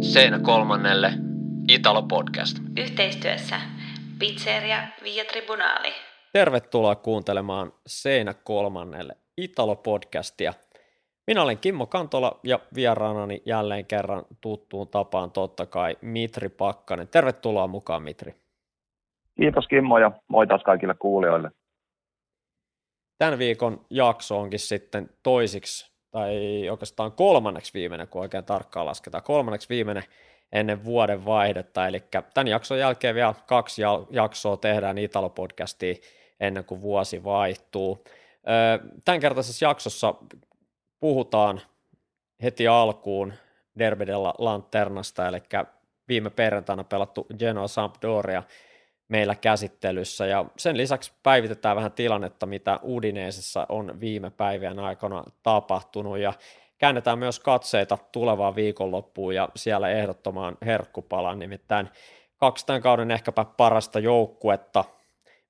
Seinä kolmannelle Italo Podcast. Yhteistyössä Pizzeria Via Tribunali. Tervetuloa kuuntelemaan Seinä kolmannelle Italo Podcastia. Minä olen Kimmo Kantola ja vieraanani jälleen kerran tuttuun tapaan totta kai Mitri Pakkanen. Tervetuloa mukaan Mitri. Kiitos Kimmo ja moi taas kaikille kuulijoille. Tämän viikon jakso onkin sitten toisiksi tai oikeastaan kolmanneksi viimeinen, kun oikein tarkkaan lasketaan, kolmanneksi viimeinen ennen vuoden vaihdetta, eli tämän jakson jälkeen vielä kaksi jaksoa tehdään Italo-podcastiin ennen kuin vuosi vaihtuu. Tämän kertaisessa jaksossa puhutaan heti alkuun Derbedella Lanternasta, eli viime perjantaina pelattu Genoa Sampdoria meillä käsittelyssä. Ja sen lisäksi päivitetään vähän tilannetta, mitä Udineesessa on viime päivien aikana tapahtunut. Ja käännetään myös katseita tulevaan viikonloppuun ja siellä ehdottomaan herkkupalan, nimittäin kaksi tämän kauden ehkäpä parasta joukkuetta,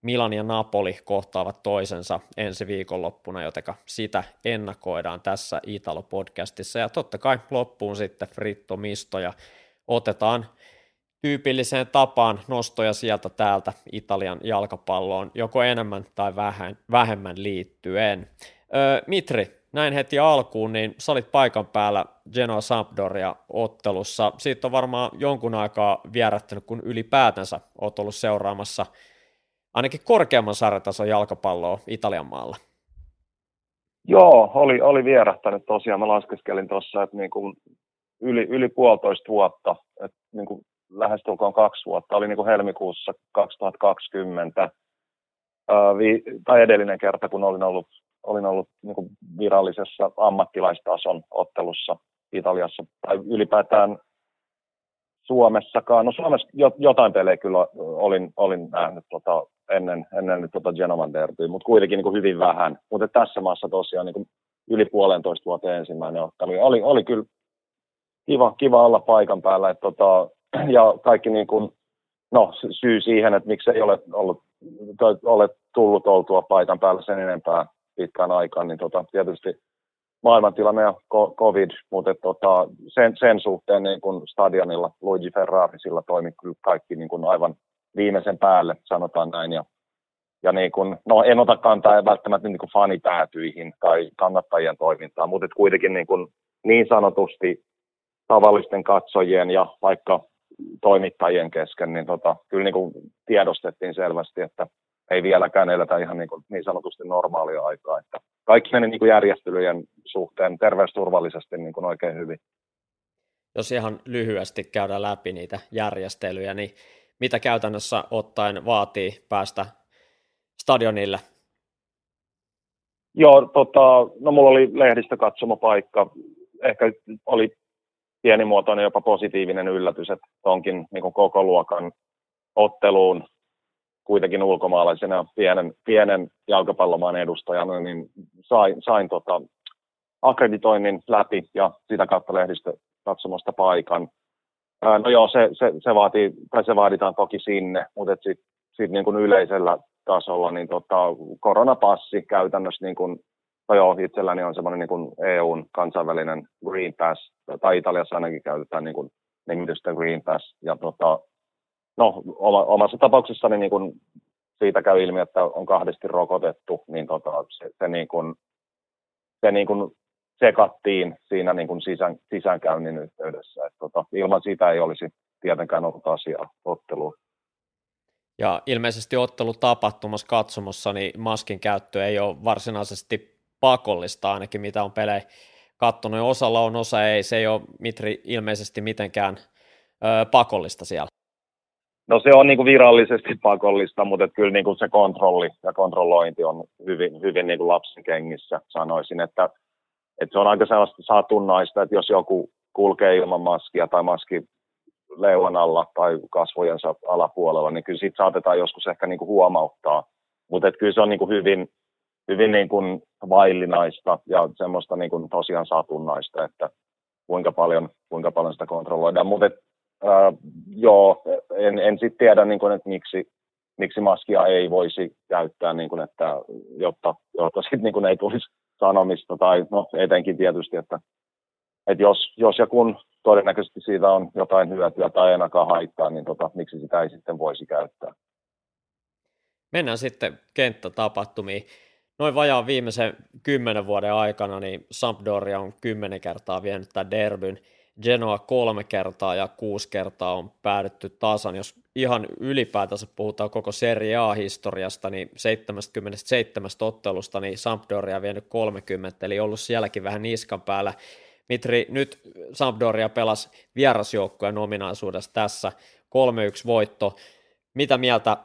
Milan ja Napoli kohtaavat toisensa ensi viikonloppuna, jotenka sitä ennakoidaan tässä Italo-podcastissa. Ja totta kai loppuun sitten Fritto Misto ja otetaan tyypilliseen tapaan nostoja sieltä täältä Italian jalkapalloon, joko enemmän tai vähän, vähemmän liittyen. Öö, Mitri, näin heti alkuun, niin sä olit paikan päällä Genoa Sampdoria ottelussa. Siitä on varmaan jonkun aikaa vierättänyt, kun ylipäätänsä oot ollut seuraamassa ainakin korkeamman sarjatason jalkapalloa Italian maalla. Joo, oli, oli vierähtänyt tosiaan. Mä laskeskelin tuossa, että niin kuin yli, yli puolitoista vuotta, että niin kuin lähestulkoon kaksi vuotta, oli niin kuin helmikuussa 2020, ää, vi, tai edellinen kerta, kun olin ollut, olin ollut niin kuin virallisessa ammattilaistason ottelussa Italiassa, tai ylipäätään Suomessakaan. No Suomessa jotain pelejä kyllä olin, olin nähnyt tota, ennen, ennen tota Genovan derbyä, mutta kuitenkin niin kuin hyvin vähän. Mutta tässä maassa tosiaan niin kuin yli puolentoista vuoteen ensimmäinen ottelu. Oli, oli kyllä kiva, kiva olla paikan päällä. että tota, ja kaikki niin kuin, no, syy siihen, että miksi ei ole, ollut, ole tullut oltua paikan päällä sen enempää pitkään aikaan, niin tota, tietysti maailmantilanne ja covid, mutta tota, sen, sen, suhteen niin kuin stadionilla Luigi Ferrari sillä toimi kaikki niin kuin aivan viimeisen päälle, sanotaan näin. Ja, ja niin kuin, no en ota kantaa välttämättä niin fanipäätyihin tai kannattajien toimintaan, mutta kuitenkin niin, kuin, niin sanotusti tavallisten katsojien ja vaikka toimittajien kesken, niin tota, kyllä niin kuin tiedostettiin selvästi, että ei vieläkään eletä ihan niin, kuin niin sanotusti normaalia aikaa. Että kaikki meni niin kuin järjestelyjen suhteen terveysturvallisesti niin kuin oikein hyvin. Jos ihan lyhyesti käydään läpi niitä järjestelyjä, niin mitä käytännössä ottaen vaatii päästä stadionille? Joo, tota, no mulla oli lehdistökatsomopaikka. Ehkä oli pienimuotoinen jopa positiivinen yllätys, että onkin niin koko luokan otteluun kuitenkin ulkomaalaisena pienen, pienen jalkapallomaan edustajana, niin sain, sain tota, akkreditoinnin läpi ja sitä kautta lehdistö katsomasta paikan. Ää, no joo, se, se, se, vaatii, tai se vaaditaan toki sinne, mutta sitten sit niin kuin yleisellä tasolla niin tota, koronapassi käytännössä niin kuin No joo, itselläni on semmoinen niin EUn kansainvälinen Green Pass, tai Italiassa ainakin käytetään niin kuin nimitystä Green Pass. Ja tota, no, omassa tapauksessani niin kuin siitä käy ilmi, että on kahdesti rokotettu, niin tota, se, se, niin kuin, se niin kuin sekattiin siinä niin kuin sisään, sisäänkäynnin yhteydessä. Et tota, ilman sitä ei olisi tietenkään ollut asiaa otteluun. Ja ilmeisesti ottelu tapahtumassa katsomossa, niin maskin käyttö ei ole varsinaisesti pakollista ainakin, mitä on pelejä kattonut. Osalla on, osa ei. Se ei ole Mitri ilmeisesti mitenkään ö, pakollista siellä. No se on niin kuin virallisesti pakollista, mutta kyllä niin kuin se kontrolli ja kontrollointi on hyvin, hyvin niin kuin lapsen kengissä, sanoisin. Että, että se on aika sellaista satunnaista, että jos joku kulkee ilman maskia tai maski leuan alla tai kasvojensa alapuolella, niin kyllä siitä saatetaan joskus ehkä niin kuin huomauttaa. Mutta kyllä se on niin kuin hyvin, hyvin niin kuin vaillinaista ja semmoista niin kuin tosiaan satunnaista, että kuinka paljon, kuinka paljon sitä kontrolloidaan. Mutta äh, joo, en, en sitten tiedä, niin kuin, että miksi, miksi maskia ei voisi käyttää, niin kuin, että, jotta, jotta sit, niin kuin ei tulisi sanomista, tai no etenkin tietysti, että, että jos, jos ja kun todennäköisesti siitä on jotain hyötyä tai ainakaan haittaa, niin tota, miksi sitä ei sitten voisi käyttää. Mennään sitten kenttätapahtumiin. Noin vajaan viimeisen kymmenen vuoden aikana niin Sampdoria on kymmenen kertaa vienyt tämän derbyn. Genoa kolme kertaa ja kuusi kertaa on päädytty tasan. Jos ihan ylipäätänsä puhutaan koko Serie A-historiasta, niin 77 ottelusta niin Sampdoria on vienyt 30, eli ollut sielläkin vähän niskan päällä. Mitri, nyt Sampdoria pelasi vierasjoukkueen ominaisuudessa tässä 3-1 voitto. Mitä mieltä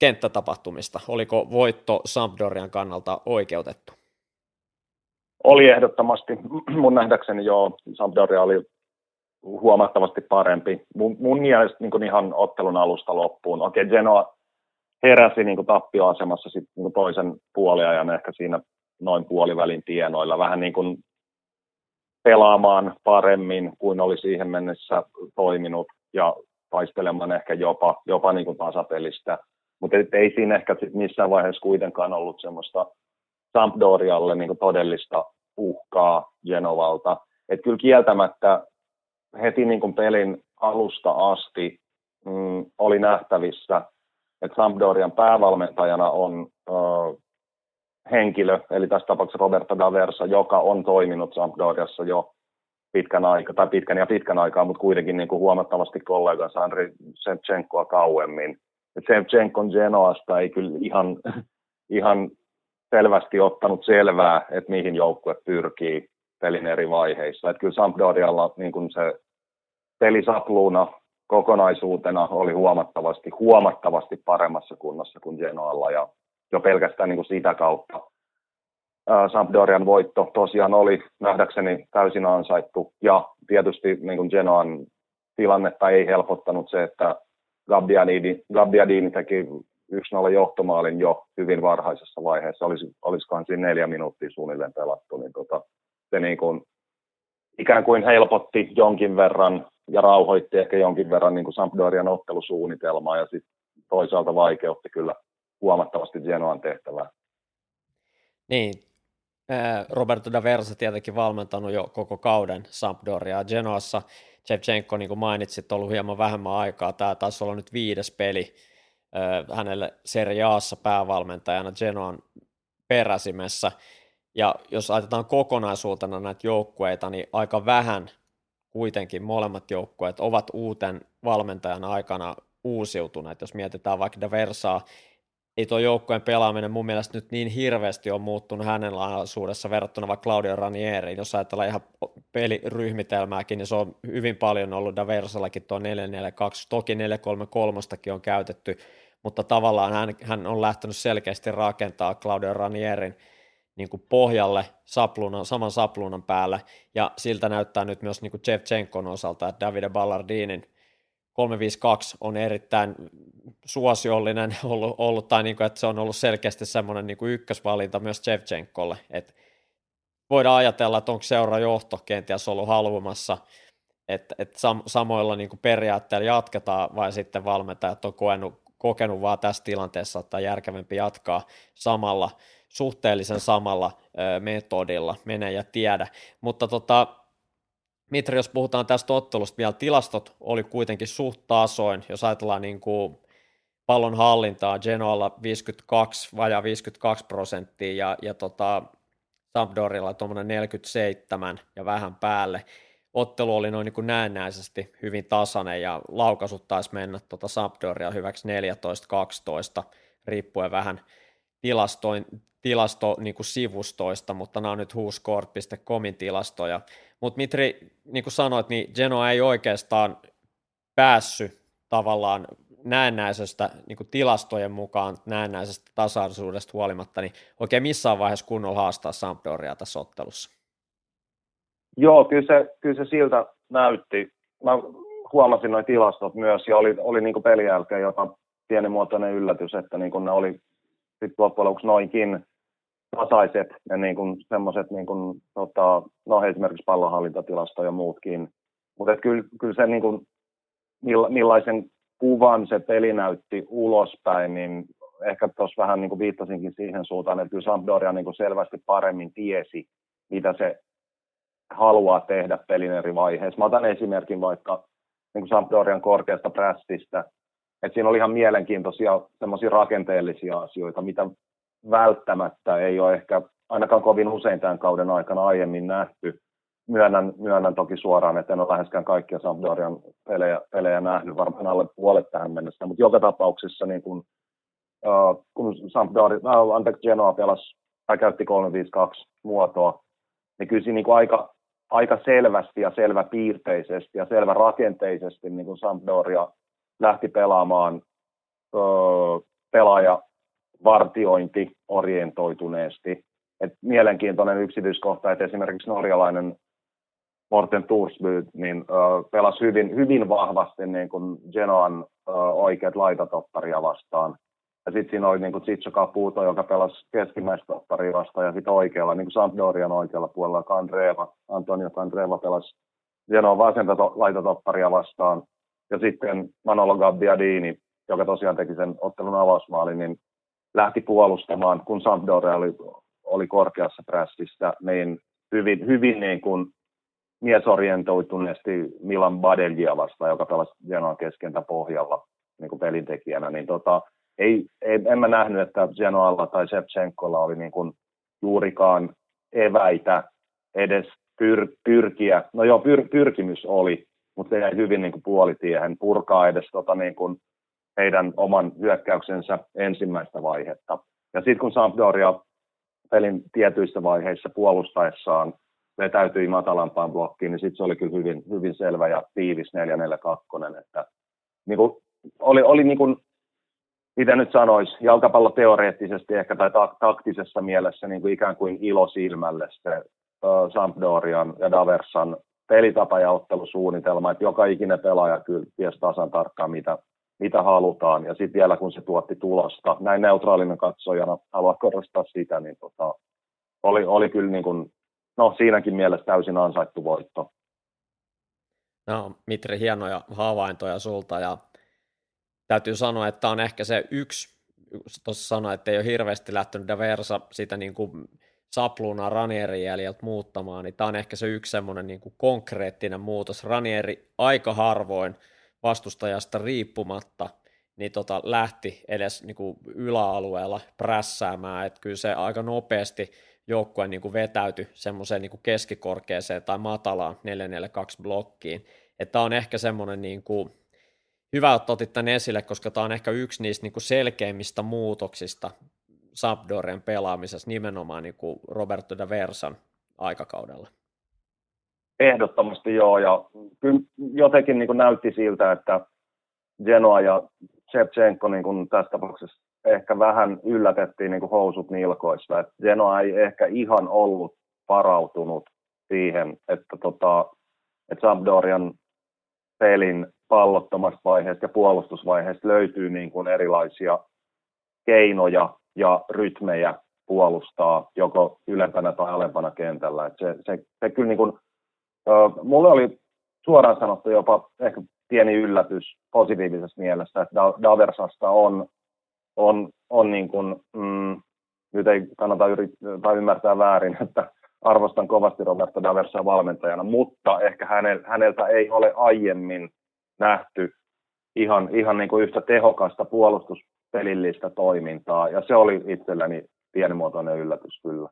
kenttätapahtumista? Oliko voitto Sampdorian kannalta oikeutettu? Oli ehdottomasti. Mun nähdäkseni joo, Sampdoria oli huomattavasti parempi. Mun, mun mielestä niin ihan ottelun alusta loppuun. Okei, okay, Genoa heräsi niin tappioasemassa sit, niin toisen puoliajan ehkä siinä noin puolivälin tienoilla. Vähän niin kuin pelaamaan paremmin kuin oli siihen mennessä toiminut ja taistelemaan ehkä jopa, jopa niin kuin tasapelistä. Mutta ei siinä ehkä sit missään vaiheessa kuitenkaan ollut semmoista Sampdorialle niin todellista uhkaa Genovalta. Että kyllä kieltämättä heti niin kuin pelin alusta asti mm, oli nähtävissä, että Sampdorian päävalmentajana on ö, henkilö, eli tässä tapauksessa Roberto Daversa, joka on toiminut Sampdoriassa jo pitkän aikaa, tai pitkän ja pitkän aikaa, mutta kuitenkin niin kuin huomattavasti kollegansa Andri Shevchenkoa kauemmin. Shevchenkon Genoasta ei kyllä ihan, ihan selvästi ottanut selvää, että mihin joukkue pyrkii pelin eri vaiheissa. Että kyllä Sampdorialla niin kuin se pelisapluuna kokonaisuutena oli huomattavasti, huomattavasti paremmassa kunnossa kuin Genoalla ja jo pelkästään niin kuin sitä kautta Sampdorian voitto tosiaan oli nähdäkseni täysin ansaittu ja tietysti niin kuin Genoan tilannetta ei helpottanut se, että Gabbiadini, Gabbiadini teki 1-0 johtomaalin jo hyvin varhaisessa vaiheessa, Olis, olisikohan siinä neljä minuuttia suunnilleen pelattu, niin tota, se niin kuin, ikään kuin helpotti jonkin verran ja rauhoitti ehkä jonkin verran niin kuin Sampdorian ottelusuunnitelmaa ja sitten toisaalta vaikeutti kyllä huomattavasti Genoan tehtävää. Niin, Roberto da Versa tietenkin valmentanut jo koko kauden Sampdoriaa Genoassa. Shevchenko, niin kuin mainitsit, on ollut hieman vähemmän aikaa. Tämä taisi olla nyt viides peli hänelle Serie Aassa päävalmentajana Genoan peräsimessä. Ja jos ajatellaan kokonaisuutena näitä joukkueita, niin aika vähän kuitenkin molemmat joukkueet ovat uuten valmentajan aikana uusiutuneet. Jos mietitään vaikka Daversaa, ei tuo joukkueen pelaaminen mun mielestä nyt niin hirveästi on muuttunut hänen laisuudessa verrattuna vaikka Claudio Ranieriin. Jos ajatellaan ihan peliryhmitelmääkin, niin se on hyvin paljon ollut Daversallakin tuo 4-4-2. Toki 4-3-3 on käytetty, mutta tavallaan hän, hän on lähtenyt selkeästi rakentaa Claudio Ranierin niin kuin pohjalle sapluunan, saman sapluunan päälle, ja siltä näyttää nyt myös niin kuin Shevchenkon osalta, että Davide Ballardinin 352 on erittäin suosiollinen ollut, ollut tai niin kuin, että se on ollut selkeästi semmoinen niin kuin ykkösvalinta myös Shevchenkolle, että voidaan ajatella, että onko seurajohto kenties ollut haluamassa, että, että sam- samoilla niin kuin periaatteilla jatketaan vai sitten valmentajat on kokenut, kokenut vaan tässä tilanteessa, että järkevämpi jatkaa samalla, suhteellisen samalla ö, metodilla, mene ja tiedä. Mutta tota, Mitri, jos puhutaan tästä ottelusta vielä, tilastot oli kuitenkin suht tasoin, jos ajatellaan niin kuin pallon hallintaa, Genoalla 52, vajaa 52 prosenttia ja, ja tota, Sampdorilla tuommoinen 47 ja vähän päälle. Ottelu oli noin niin kuin näennäisesti hyvin tasainen ja laukaisut taisi mennä tuota Sampdoria hyväksi 14-12, riippuen vähän tilastoin, tilasto niin kuin sivustoista, mutta nämä on nyt whoscored.comin tilastoja. Mutta Mitri, niin kuin sanoit, niin Genoa ei oikeastaan päässyt tavallaan näennäisestä niin kuin tilastojen mukaan näennäisestä tasaisuudesta huolimatta, niin oikein missään vaiheessa kunnolla haastaa Sampdoria tässä ottelussa? Joo, kyllä se, kyllä se siltä näytti. Mä huomasin noin tilastot myös ja oli, oli niin pelin jälkeen jopa pienimuotoinen yllätys, että niin ne oli sitten loppujen lopuksi noinkin tasaiset ja niin kuin semmoiset, niin kuin, tota, no esimerkiksi pallonhallintatilasto ja muutkin. Mutta kyllä, kyllä se, niin kuin, millaisen kuvan se peli näytti ulospäin, niin ehkä tuossa vähän niin kuin viittasinkin siihen suuntaan, että kyllä Sampdoria niin kuin selvästi paremmin tiesi, mitä se haluaa tehdä pelin eri vaiheissa. Mä otan esimerkin vaikka niin kuin Sampdorian korkeasta prästistä, että siinä oli ihan mielenkiintoisia semmoisia rakenteellisia asioita, mitä välttämättä ei ole ehkä ainakaan kovin usein tämän kauden aikana aiemmin nähty. Myönnän, myönnän toki suoraan, että en ole läheskään kaikkia Sampdorian pelejä, pelejä nähnyt, varmaan alle puolet tähän mennessä, mutta joka tapauksessa niin kun, uh, kun Sampdoria, uh, anteeksi, Genoa pelasi tai käytti 352 muotoa, niin kyllä siinä niin kuin aika, aika selvästi ja selväpiirteisesti ja selvärakenteisesti niin Sampdoria lähti pelaamaan öö, pelaaja vartiointi orientoituneesti. Et mielenkiintoinen yksityiskohta, että esimerkiksi norjalainen Morten Tursby niin, ö, pelasi hyvin, hyvin vahvasti niin kuin Genoan ö, oikeat laitatopparia vastaan. Ja sitten siinä oli niin kuin Tsitso Caputo, joka pelasi keskimmäistä topparia vastaan, ja sitten oikealla, niin kuin Sampdorian oikealla puolella, Kandreva, Antonio Kandreva pelasi Genoan vasenta to- laitatopparia vastaan. Ja sitten Manolo Gabbiadini, joka tosiaan teki sen ottelun avausmaalin, niin lähti puolustamaan, kun Sampdoria oli, oli korkeassa prässissä, niin hyvin, hyvin niin kuin miesorientoituneesti Milan Badelgia vastaan, joka pelasi Genoan keskentä pohjalla niin kuin pelintekijänä, niin tota, ei, ei, en mä nähnyt, että Genoalla tai Shevchenkolla oli niin kuin juurikaan eväitä edes pyr, pyrkiä. No joo, pyr, pyrkimys oli, mutta se jäi hyvin niin kuin puolitiehen purkaa edes tota niin kuin heidän oman hyökkäyksensä ensimmäistä vaihetta. Ja sitten kun Sampdoria pelin tietyissä vaiheissa puolustaessaan vetäytyi matalampaan blokkiin, niin sitten se oli kyllä hyvin, hyvin selvä ja tiivis 4-4-2. Että, niin kuin, oli, oli niin kuin, mitä nyt sanoisi, jalkapalloteoreettisesti ehkä tai ta- taktisessa mielessä niin kuin ikään kuin ilo silmälle se uh, Sampdorian ja Daversan pelitapa ja ottelusuunnitelma, että joka ikinen pelaaja kyllä tiesi tasan tarkkaan, mitä, mitä halutaan. Ja sitten vielä kun se tuotti tulosta, näin neutraalinen katsojana haluaa korostaa sitä, niin tota, oli, oli kyllä niin kuin, no, siinäkin mielessä täysin ansaittu voitto. No, Mitri, hienoja havaintoja sulta ja täytyy sanoa, että on ehkä se yksi, tuossa sanoa, että ei ole hirveästi lähtenyt Daversa sitä niin kuin Sapluna Ranierin jäljiltä muuttamaan, niin tämä on ehkä se yksi semmoinen niin kuin konkreettinen muutos. Ranieri aika harvoin vastustajasta riippumatta niin tota, lähti edes niin kuin yläalueella prässäämään, että kyllä se aika nopeasti joukkue niin kuin vetäytyi semmoiseen niin kuin keskikorkeeseen tai matalaan 442 blokkiin. Että on ehkä semmoinen niin kuin, hyvä, että otit tämän esille, koska tämä on ehkä yksi niistä niin kuin selkeimmistä muutoksista Sampdorian pelaamisessa nimenomaan niin kuin Roberto da Versan aikakaudella. Ehdottomasti joo, ja kyllä jotenkin niin kuin näytti siltä, että Genoa ja Shevchenko niin kuin tässä tapauksessa ehkä vähän yllätettiin niin kuin housut nilkoissa. että Genoa ei ehkä ihan ollut varautunut siihen, että, tota, että Sampdorian pelin pallottomasta vaiheesta ja puolustusvaiheesta löytyy niin kuin erilaisia keinoja ja rytmejä puolustaa joko ylempänä tai alempana kentällä. Et se, se, se kyllä niin kuin, uh, mulle oli suoraan sanottu jopa ehkä pieni yllätys positiivisessa mielessä, että Daversasta on, on, on niin kuin, mm, nyt ei kannata yrittää tai ymmärtää väärin, että arvostan kovasti Roberto Daversaa valmentajana, mutta ehkä häneltä ei ole aiemmin nähty ihan, ihan niin kuin yhtä tehokasta puolustuspelillistä toimintaa, ja se oli itselläni pienimuotoinen yllätys kyllä.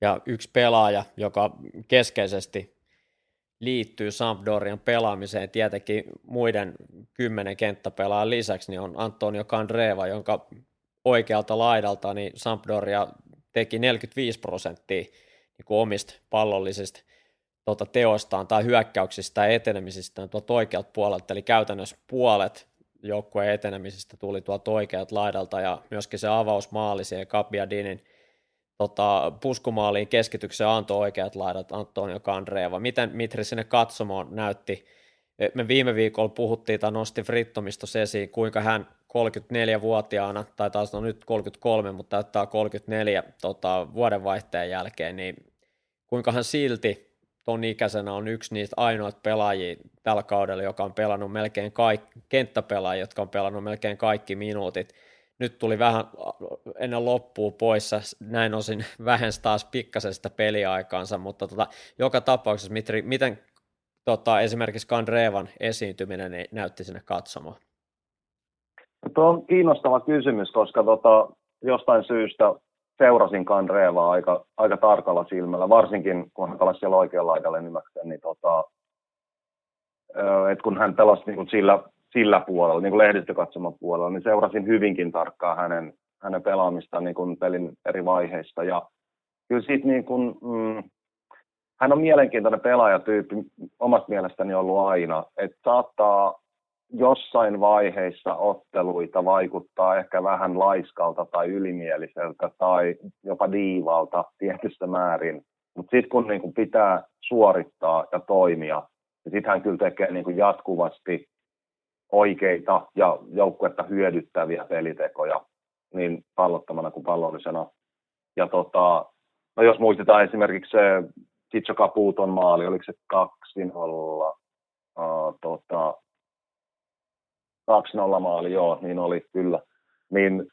Ja yksi pelaaja, joka keskeisesti liittyy Sampdorian pelaamiseen tietenkin muiden kymmenen kenttäpelaajan lisäksi, niin on Antonio Candreva, jonka oikealta laidalta niin Sampdoria teki 45 prosenttia niin kuin omista pallollisista tuota, teoistaan tai hyökkäyksistä ja etenemisistä tuolta oikealta puolelta, eli käytännössä puolet joukkueen etenemisistä tuli tuolta oikealta laidalta ja myöskin se avausmaali siihen Kabiadinin tota, puskumaaliin keskityksen antoi oikeat laidat Antonio Kandreeva. Miten Mitri sinne katsomoon näytti? Me viime viikolla puhuttiin tai nosti Frittomista esiin, kuinka hän 34-vuotiaana, tai taas no nyt 33, mutta täyttää 34 tota, vuodenvaihteen jälkeen, niin kuinka hän silti ton ikäisenä on yksi niistä ainoita pelaajia tällä kaudella, joka on pelannut melkein kaikki, kenttäpelaajia, jotka on pelannut melkein kaikki minuutit nyt tuli vähän ennen loppua poissa, näin osin vähensi taas pikkasen sitä peliaikaansa, mutta tota, joka tapauksessa, Mitri, miten tota, esimerkiksi Kandrevan esiintyminen niin näytti sinne katsomaan? Tuo on kiinnostava kysymys, koska tota, jostain syystä seurasin Kandrevaa aika, aika tarkalla silmällä, varsinkin kun hän pelasi siellä oikealla laidalla niin tota, et kun hän pelasi niin kuin sillä, sillä puolella, niin lehdistökatsoman puolella, niin seurasin hyvinkin tarkkaan hänen, hänen pelaamistaan niin kuin pelin eri vaiheista. Ja kyllä siitä niin kuin, mm, hän on mielenkiintoinen pelaajatyyppi omasta mielestäni ollut aina, että saattaa jossain vaiheissa otteluita vaikuttaa ehkä vähän laiskalta tai ylimieliseltä tai jopa diivalta tietyssä määrin. Mutta sitten kun niinku pitää suorittaa ja toimia, niin sitten hän kyllä tekee niinku jatkuvasti oikeita ja joukkuetta hyödyttäviä pelitekoja niin pallottamana kuin pallollisena. Ja tota, no jos muistetaan esimerkiksi se Caputon maali, oliko se 2-0, uh, tota, 2-0 maali, joo, niin oli kyllä. Niin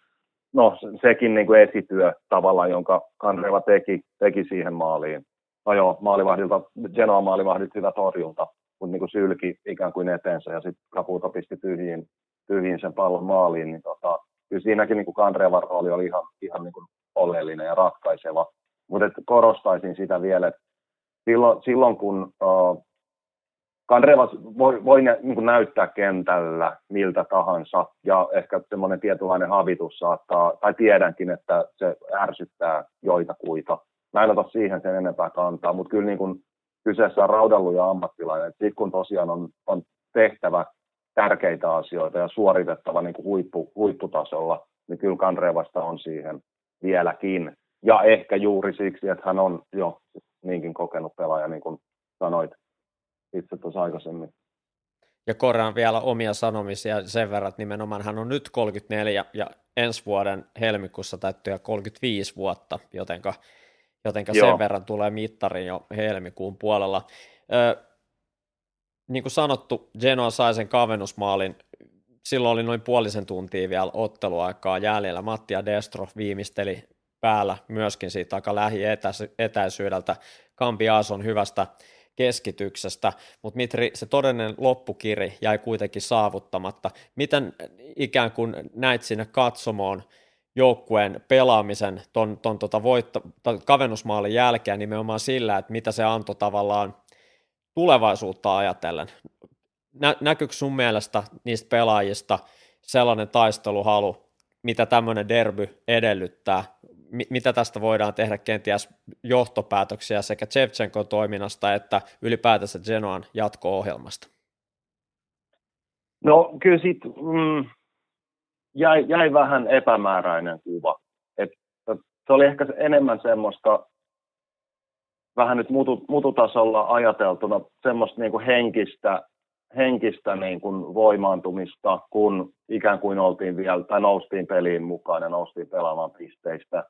no, sekin niin kuin esityö tavallaan, jonka Kanreva teki, teki siihen maaliin. No joo, maalivahdilta, Genoa maalivahdilta hyvä torjunta, mutta niin kuin sylki ikään kuin eteensä ja sitten Kaputa pisti tyhjiin, tyhjiin sen pallon maaliin, niin tota, kyllä siinäkin niin kuin Kandrevan rooli oli ihan, ihan niin kuin oleellinen ja ratkaiseva. Mutta korostaisin sitä vielä, että silloin, silloin kun uh, Kandrevas voi, voi niin näyttää kentällä miltä tahansa, ja ehkä semmoinen tietynlainen havitus saattaa, tai tiedänkin, että se ärsyttää joitakuita. Mä en ota siihen sen enempää kantaa, mutta kyllä niin kuin kyseessä on raudallu ja ammattilainen. Sitten kun tosiaan on, on tehtävä tärkeitä asioita ja suoritettava niin kuin huippu, huipputasolla, niin kyllä Kandrevasta on siihen vieläkin. Ja ehkä juuri siksi, että hän on jo niinkin kokenut pelaaja, niin kuin sanoit itse tuossa aikaisemmin. Ja korjaan vielä omia sanomisia sen verran, että nimenomaan hän on nyt 34 ja ensi vuoden helmikuussa täyttyy 35 vuotta, jotenka, jotenka sen verran tulee mittarin jo helmikuun puolella. Ö, niin kuin sanottu, Genoa sai sen kavennusmaalin, silloin oli noin puolisen tuntia vielä otteluaikaa jäljellä. Matti ja Destro viimeisteli päällä myöskin siitä aika lähietäisyydeltä Kampi Aason hyvästä keskityksestä, mutta Mitri, se todellinen loppukiri jäi kuitenkin saavuttamatta. Miten ikään kuin näit sinne katsomoon joukkueen pelaamisen ton, ton tota voitto, kavennusmaalin jälkeen nimenomaan sillä, että mitä se antoi tavallaan tulevaisuutta ajatellen. Nä, näkyykö sun mielestä niistä pelaajista sellainen taisteluhalu, mitä tämmöinen derby edellyttää mitä tästä voidaan tehdä kenties johtopäätöksiä sekä Chevchenkon toiminnasta että ylipäätänsä Genoan jatko-ohjelmasta? No kyllä sitten mm, jäi, jäi vähän epämääräinen kuva. Et, se oli ehkä enemmän semmoista vähän nyt mutu, mututasolla ajateltuna semmoista niin kuin henkistä, henkistä niin kuin voimaantumista, kun ikään kuin oltiin vielä, tai noustiin peliin mukaan ja noustiin pelaamaan pisteistä.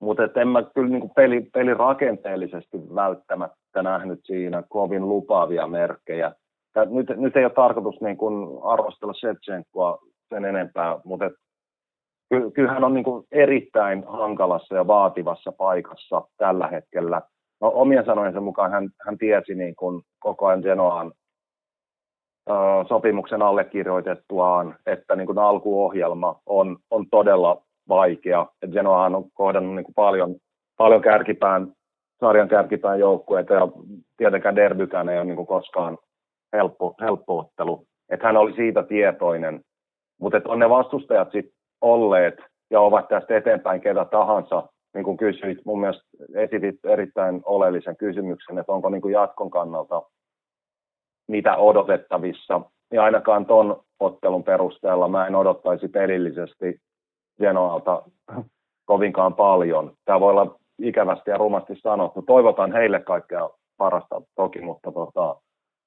Mutta en mä kyllä niin peli, peli rakenteellisesti välttämättä nähnyt siinä kovin lupaavia merkkejä. Nyt, nyt ei ole tarkoitus niin kuin arvostella Shevchenkoa sen enempää, mutta ky, kyllähän on niin kuin erittäin hankalassa ja vaativassa paikassa tällä hetkellä. No, omien sanojensa mukaan hän, hän tiesi niin kuin koko ajan Genoan sopimuksen allekirjoitettuaan, että niin kuin alkuohjelma on, on todella vaikea. Et Genoahan on kohdannut niin kuin paljon, paljon kärkipään, sarjan kärkipään joukkueita ja tietenkään derbykään ei ole niin kuin koskaan helppo, helppo ottelu. Et hän oli siitä tietoinen, mutta on ne vastustajat sitten olleet ja ovat tästä eteenpäin ketä tahansa, niin kuin kysyit, mun mielestä esitit erittäin oleellisen kysymyksen, että onko niin kuin jatkon kannalta mitä odotettavissa, niin ainakaan ton ottelun perusteella mä en odottaisi pelillisesti Genoalta kovinkaan paljon. Tämä voi olla ikävästi ja rumasti sanottu. Toivotan heille kaikkea parasta toki, mutta tota,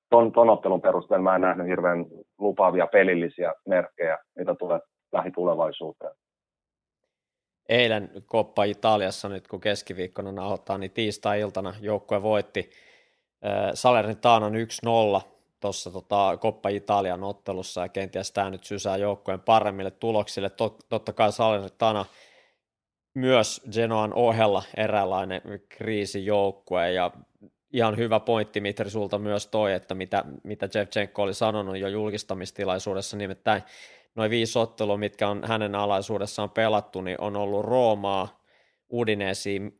ton, ton ottelun perusteella mä en nähnyt hirveän lupaavia pelillisiä merkkejä, mitä tulee lähitulevaisuuteen. Eilen Koppa Italiassa nyt kun keskiviikkona nauhoittaa, niin tiistai-iltana joukkue voitti Salernitanan 1-0 tuossa tota, Coppa Italian ottelussa ja kenties tämä nyt sysää joukkojen paremmille tuloksille. Tot, totta kai Salernitana myös Genoan ohella eräänlainen kriisijoukkue ja ihan hyvä pointti Mitri sulta myös toi, että mitä, mitä Jevchenko oli sanonut jo julkistamistilaisuudessa, nimittäin noin viisi ottelua, mitkä on hänen alaisuudessaan pelattu, niin on ollut Roomaa,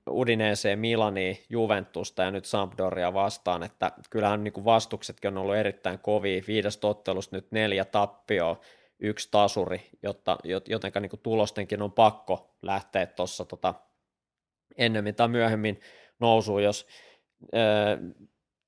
Udineeseen, Milani, Juventusta ja nyt Sampdoria vastaan, että kyllähän niin vastuksetkin on ollut erittäin kovia, viidestä ottelusta nyt neljä tappioa, yksi tasuri, jotta, jotenka niin tulostenkin on pakko lähteä tuossa tota, ennemmin tai myöhemmin nousuun, jos äh,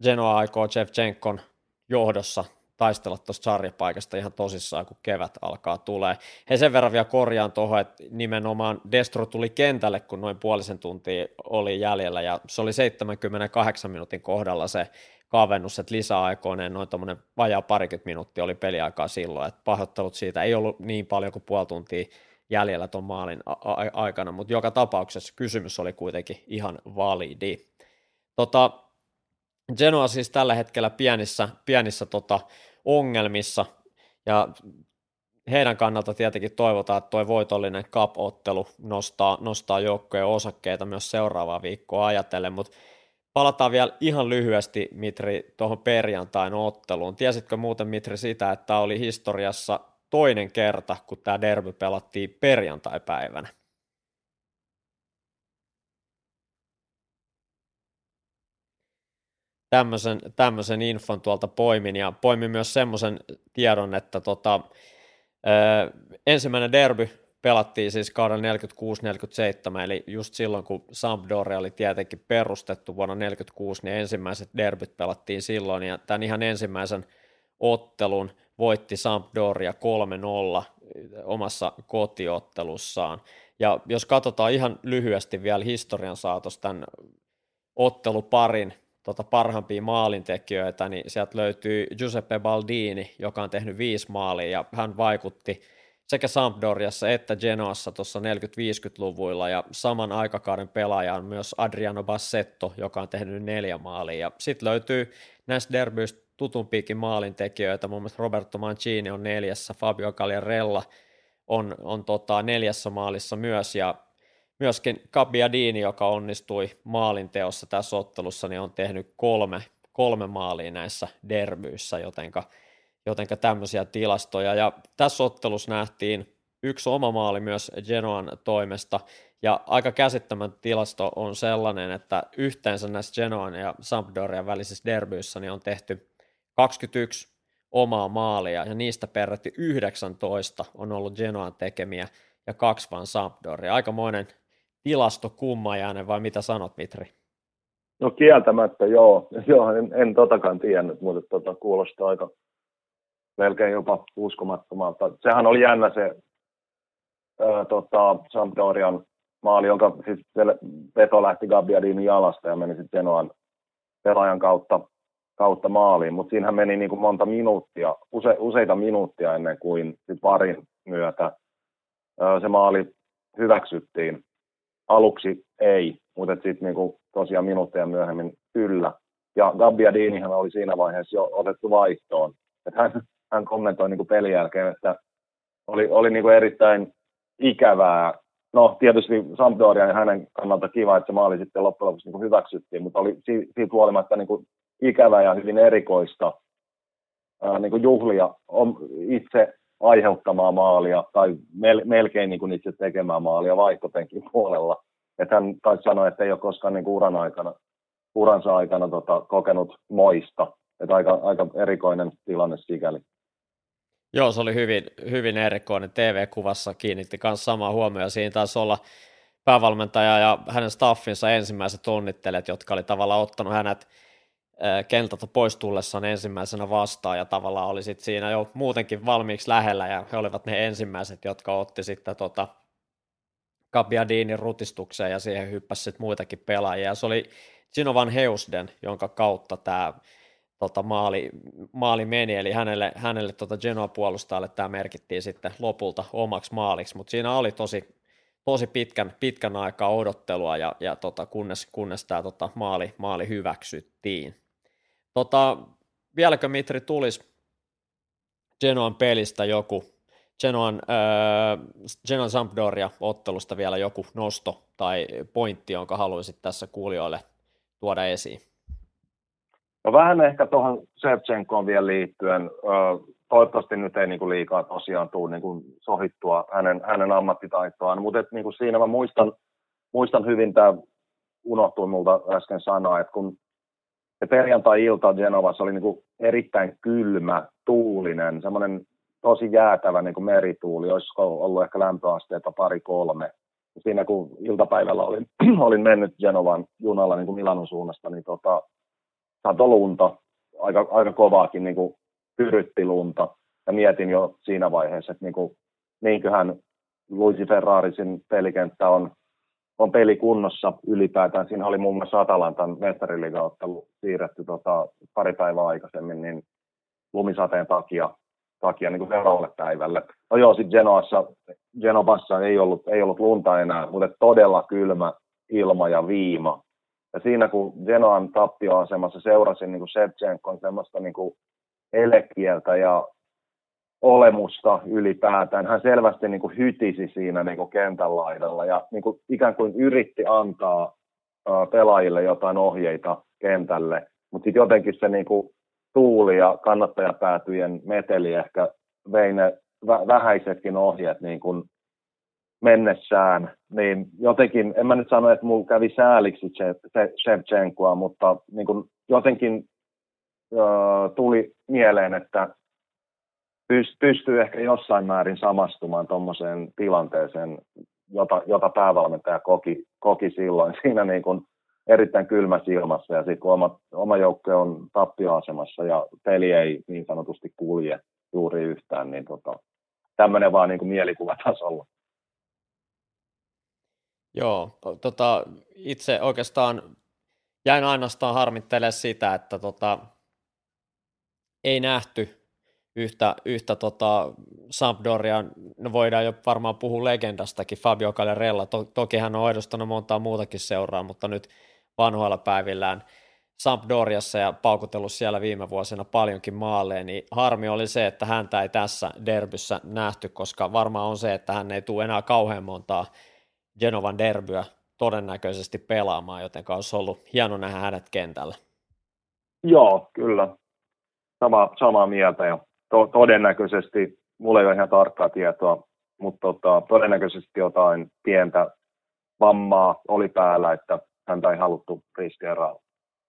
Genoa aikoo Shevchenkon johdossa taistella tuosta sarjapaikasta ihan tosissaan, kun kevät alkaa tulee. He sen verran vielä korjaan tuohon, että nimenomaan Destro tuli kentälle, kun noin puolisen tuntia oli jäljellä, ja se oli 78 minuutin kohdalla se kavennus, että lisäaikoinen noin tuommoinen vajaa parikymmentä minuuttia oli peliaikaa silloin, että pahoittelut siitä ei ollut niin paljon kuin puoli tuntia jäljellä tuon maalin a- a- aikana, mutta joka tapauksessa kysymys oli kuitenkin ihan validi. Tota, Genoa siis tällä hetkellä pienissä, pienissä tota, ongelmissa, ja heidän kannalta tietenkin toivotaan, että tuo voitollinen cup-ottelu nostaa, nostaa joukkojen osakkeita myös seuraavaa viikkoa ajatellen, mutta palataan vielä ihan lyhyesti, Mitri, tuohon perjantain otteluun. Tiesitkö muuten, Mitri, sitä, että tämä oli historiassa toinen kerta, kun tämä derby pelattiin perjantai-päivänä? Tämmöisen, tämmöisen infon tuolta poimin ja poimin myös semmoisen tiedon, että tota, ö, ensimmäinen derby pelattiin siis kauden 46-47, eli just silloin kun Sampdoria oli tietenkin perustettu vuonna 46, niin ensimmäiset derbyt pelattiin silloin, ja tämän ihan ensimmäisen ottelun voitti Sampdoria 3-0 omassa kotiottelussaan. Ja jos katsotaan ihan lyhyesti vielä historian saatossa tämän otteluparin tota, parhaimpia maalintekijöitä, niin sieltä löytyy Giuseppe Baldini, joka on tehnyt viisi maalia, ja hän vaikutti sekä Sampdoriassa että Genoassa tuossa 40-50-luvuilla, ja saman aikakauden pelaaja on myös Adriano Bassetto, joka on tehnyt neljä maalia, sitten löytyy näistä derbyistä tutumpiakin maalintekijöitä, muun muassa Roberto Mancini on neljässä, Fabio Cagliarella on, on tota neljässä maalissa myös, ja myöskin Gabbiadini, joka onnistui maalinteossa tässä ottelussa, niin on tehnyt kolme, kolme maalia näissä derbyissä, jotenka, jotenka tämmöisiä tilastoja. Ja tässä ottelussa nähtiin yksi oma maali myös Genoan toimesta, ja aika käsittämän tilasto on sellainen, että yhteensä näissä Genoan ja Sampdorian välisissä derbyissä niin on tehty 21 omaa maalia, ja niistä peräti 19 on ollut Genoan tekemiä, ja kaksi vaan Sampdoria. Aikamoinen tilasto kummajainen vai mitä sanot Mitri? No kieltämättä joo, joo en, en totakaan tiennyt, mutta tota, kuulostaa aika melkein jopa uskomattomalta. Sehän oli jännä se ää, tota, Sampdorian maali, jonka siis veto lähti Gabbiadinin jalasta ja meni sitten Genoan pelaajan kautta, kautta maaliin, mutta siinähän meni niin kuin monta minuuttia, use, useita minuuttia ennen kuin sit varin myötä ää, se maali hyväksyttiin aluksi ei, mutta sitten niinku tosiaan minuutteja myöhemmin kyllä. Ja Gabbiadinihan oli siinä vaiheessa jo otettu vaihtoon. Et hän, hän kommentoi niinku pelin jälkeen, että oli, oli niinku erittäin ikävää. No tietysti Sampdoria ja hänen kannalta kiva, että se maali sitten loppujen lopuksi niinku hyväksyttiin, mutta oli siitä huolimatta niinku ikävää ja hyvin erikoista ää, niinku juhlia itse aiheuttamaa maalia tai mel, melkein niin kuin itse tekemää maalia vaihtopenkin puolella. Että hän taisi sanoa, että ei ole koskaan niin uran aikana, uransa aikana tota, kokenut moista. Että aika, aika erikoinen tilanne sikäli. Joo, se oli hyvin, hyvin erikoinen. TV-kuvassa kiinnitti myös samaa huomioon. Siinä taisi olla päävalmentaja ja hänen staffinsa ensimmäiset onnittelijat, jotka oli tavallaan ottanut hänet kentältä pois tullessaan ensimmäisenä vastaan ja tavallaan oli sit siinä jo muutenkin valmiiksi lähellä ja he olivat ne ensimmäiset, jotka otti sitten tota Gabiadinin rutistukseen ja siihen hyppäsi sitten muitakin pelaajia. se oli Ginovan Heusden, jonka kautta tämä tota, maali, maali meni, eli hänelle, hänelle tota Genoa-puolustajalle tämä merkittiin sitten lopulta omaksi maaliksi, mutta siinä oli tosi, tosi pitkän, pitkän aikaa odottelua ja, ja tota, kunnes, kunnes tämä tota, maali, maali hyväksyttiin. Tota, vieläkö Mitri tulisi Genoan pelistä joku, Genoan, äh, Genoan Sampdoria ottelusta vielä joku nosto tai pointti, jonka haluaisit tässä kuulijoille tuoda esiin? No vähän ehkä tuohon Shevchenkoon vielä liittyen. Toivottavasti nyt ei niin kuin liikaa tosiaan tule niin kuin sohittua hänen, hänen ammattitaitoaan, mutta niin siinä mä muistan, muistan hyvin, tämä unohtui multa äsken sanoa, että kun se perjantai-ilta Genovassa oli niin kuin erittäin kylmä, tuulinen, semmoinen tosi jäätävä niin kuin merituuli, olisiko ollut ehkä lämpöasteita pari kolme. Siinä kun iltapäivällä olin, olin mennyt Genovan junalla niin kuin Milanon suunnasta, niin tota, sato lunta, aika, aika kovaakin niin pyrytti lunta. Ja mietin jo siinä vaiheessa, että niin kuin, niinköhän Luigi Ferrarisin pelikenttä on, on pelikunnossa ylipäätään. Siinä oli muun muassa Atalantan mestariliigaottelu siirretty tota, pari päivää aikaisemmin, niin lumisateen takia, takia niin kuin seuraavalle päivälle. No joo, sitten Genoassa, Genovassa ei ollut, ei ollut lunta enää, mutta todella kylmä ilma ja viima. Ja siinä kun Genoan tappioasemassa seurasin niin Shevchenkon semmoista niin elekieltä ja olemusta ylipäätään. Hän selvästi niin kuin hytisi siinä niin kuin kentän laidalla ja niin kuin ikään kuin yritti antaa pelaajille jotain ohjeita kentälle, mutta sitten jotenkin se niin kuin tuuli ja kannattajapäätyjen meteli ehkä vei ne vähäisetkin ohjeet niin kuin mennessään, niin jotenkin, en mä nyt sano, että mulla kävi sääliksi Shevchenkoa, mutta niin kuin jotenkin uh, tuli mieleen, että pystyy ehkä jossain määrin samastumaan tuommoiseen tilanteeseen, jota, jota päävalmentaja koki, koki silloin siinä niin kuin erittäin kylmässä ilmassa ja sitten kun oma, oma joukko on tappioasemassa ja peli ei niin sanotusti kulje juuri yhtään, niin tota, tämmöinen vaan niin kuin mielikuvatasolla. Joo, tota, itse oikeastaan jäin ainoastaan harmittelemaan sitä, että tota, ei nähty yhtä, yhtä tota Sampdoria, no voidaan jo varmaan puhua legendastakin, Fabio Calerella, to, toki hän on edustanut montaa muutakin seuraa, mutta nyt vanhoilla päivillään Sampdoriassa ja paukutellut siellä viime vuosina paljonkin maalleen, niin harmi oli se, että häntä ei tässä derbyssä nähty, koska varmaan on se, että hän ei tule enää kauhean montaa Genovan derbyä todennäköisesti pelaamaan, joten olisi ollut hieno nähdä hänet kentällä. Joo, kyllä. Sama, samaa mieltä ja to, todennäköisesti, mulla ei ole ihan tarkkaa tietoa, mutta tota, todennäköisesti jotain pientä vammaa oli päällä, että häntä ei haluttu riskeeraa.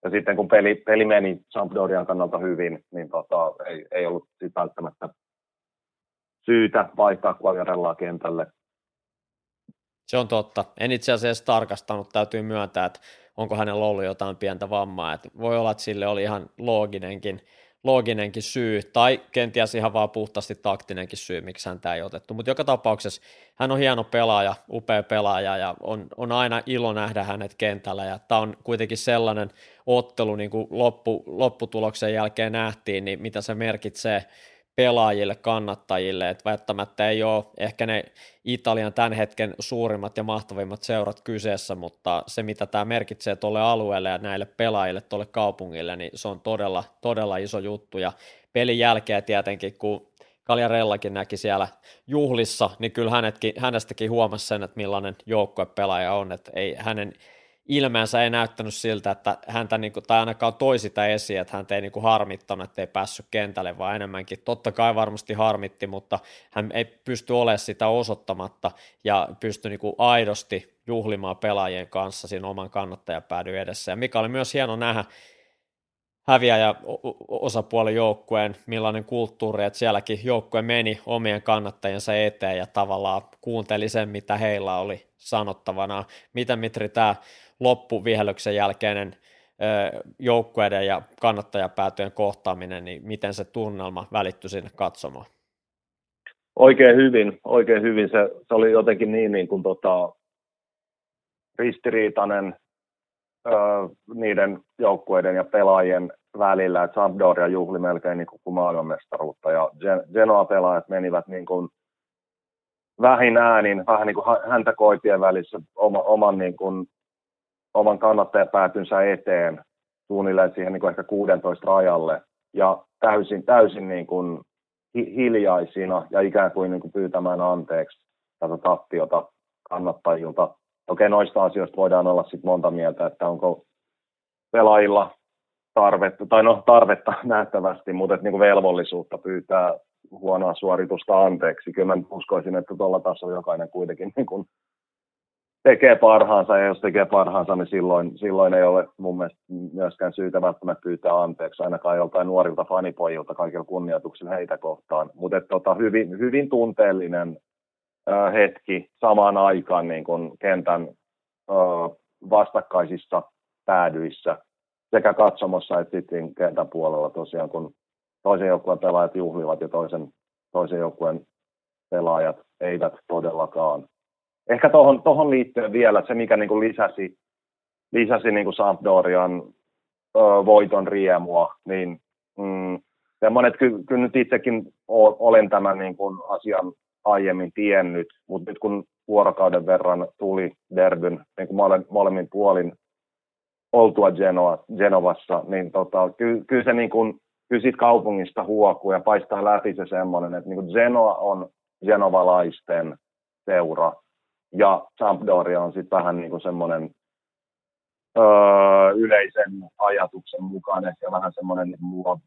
Ja sitten kun peli, peli meni Sampdorian kannalta hyvin, niin tota, ei, ei ollut välttämättä syytä vaihtaa Quagliarellaa kentälle. Se on totta. En itse asiassa tarkastanut, täytyy myöntää, että onko hänellä ollut jotain pientä vammaa. Että voi olla, että sille oli ihan looginenkin, looginenkin syy, tai kenties ihan vaan puhtaasti taktinenkin syy, miksi häntä ei otettu. Mutta joka tapauksessa hän on hieno pelaaja, upea pelaaja, ja on, on aina ilo nähdä hänet kentällä, ja tämä on kuitenkin sellainen ottelu, niin kuin loppu, lopputuloksen jälkeen nähtiin, niin mitä se merkitsee pelaajille, kannattajille, että välttämättä ei ole ehkä ne Italian tämän hetken suurimmat ja mahtavimmat seurat kyseessä, mutta se mitä tämä merkitsee tuolle alueelle ja näille pelaajille, tuolle kaupungille, niin se on todella, todella iso juttu. Ja pelin jälkeen tietenkin, kun Kaljarellakin näki siellä juhlissa, niin kyllä hänetkin, hänestäkin huomasi sen, että millainen joukkuepelaaja on, että ei hänen ilmeensä ei näyttänyt siltä, että häntä, niin kuin, tai ainakaan toi sitä esiin, että häntä ei niin kuin harmittanut, että ei päässyt kentälle, vaan enemmänkin. Totta kai varmasti harmitti, mutta hän ei pysty olemaan sitä osoittamatta ja pystyi niin kuin aidosti juhlimaan pelaajien kanssa siinä oman kannattajapäädyn edessä. Ja mikä oli myös hieno nähdä, häviäjä osapuolen joukkueen, millainen kulttuuri, että sielläkin joukkue meni omien kannattajiensa eteen ja tavallaan kuunteli sen, mitä heillä oli sanottavana. Mitä Mitri tämä loppuvihelyksen jälkeinen joukkueiden ja kannattajapäätöjen kohtaaminen, niin miten se tunnelma välittyi sinne katsomaan? Oikein hyvin, oikein hyvin. Se, se oli jotenkin niin, niin kuin tota, ristiriitainen ö, niiden joukkueiden ja pelaajien välillä, että Sampdoria juhli melkein niin kuin maailmanmestaruutta ja Genoa-pelaajat menivät niin kuin vähin äänin, vähän niin kuin häntä koipien välissä oma, oman niin kuin oman kannattajapäätynsä eteen suunnilleen siihen niin kuin ehkä 16 rajalle. ja täysin, täysin niin kuin hiljaisina ja ikään kuin, niin kuin pyytämään anteeksi tätä tappiota kannattajilta. Okei, noista asioista voidaan olla sitten monta mieltä, että onko pelaajilla tarvetta, tai no tarvetta nähtävästi, mutta että niin kuin velvollisuutta pyytää huonoa suoritusta anteeksi. Kyllä mä uskoisin, että tuolla tasolla jokainen kuitenkin niin kuin tekee parhaansa, ja jos tekee parhaansa, niin silloin, silloin ei ole mun mielestä myöskään syytä välttämättä pyytää anteeksi, ainakaan joltain nuorilta fanipojilta kaikilla kunnioituksilla heitä kohtaan. Mutta tota, hyvin, hyvin tunteellinen äh, hetki samaan aikaan niin kun kentän äh, vastakkaisissa päädyissä sekä katsomossa että sitten kentän puolella tosiaan, kun toisen joukkueen pelaajat juhlivat ja toisen, toisen joukkueen pelaajat eivät todellakaan. Ehkä tuohon tohon liittyen vielä se, mikä niin kuin lisäsi, lisäsi niin kuin Sampdorian ö, voiton riemua, niin mm, semmoinen, että kyllä, kyllä nyt itsekin olen tämän niin kuin asian aiemmin tiennyt, mutta nyt kun vuorokauden verran tuli derbyn niin kuin mole, molemmin puolin oltua Genoa, Genovassa, niin tota, kyllä, kyllä se niin kuin, kyllä siitä kaupungista huokuu ja paistaa läpi se semmoinen, että niin kuin Genoa on genovalaisten seura ja Sampdoria on sitten vähän niin kuin semmoinen öö, yleisen ajatuksen mukaan ehkä vähän semmoinen niin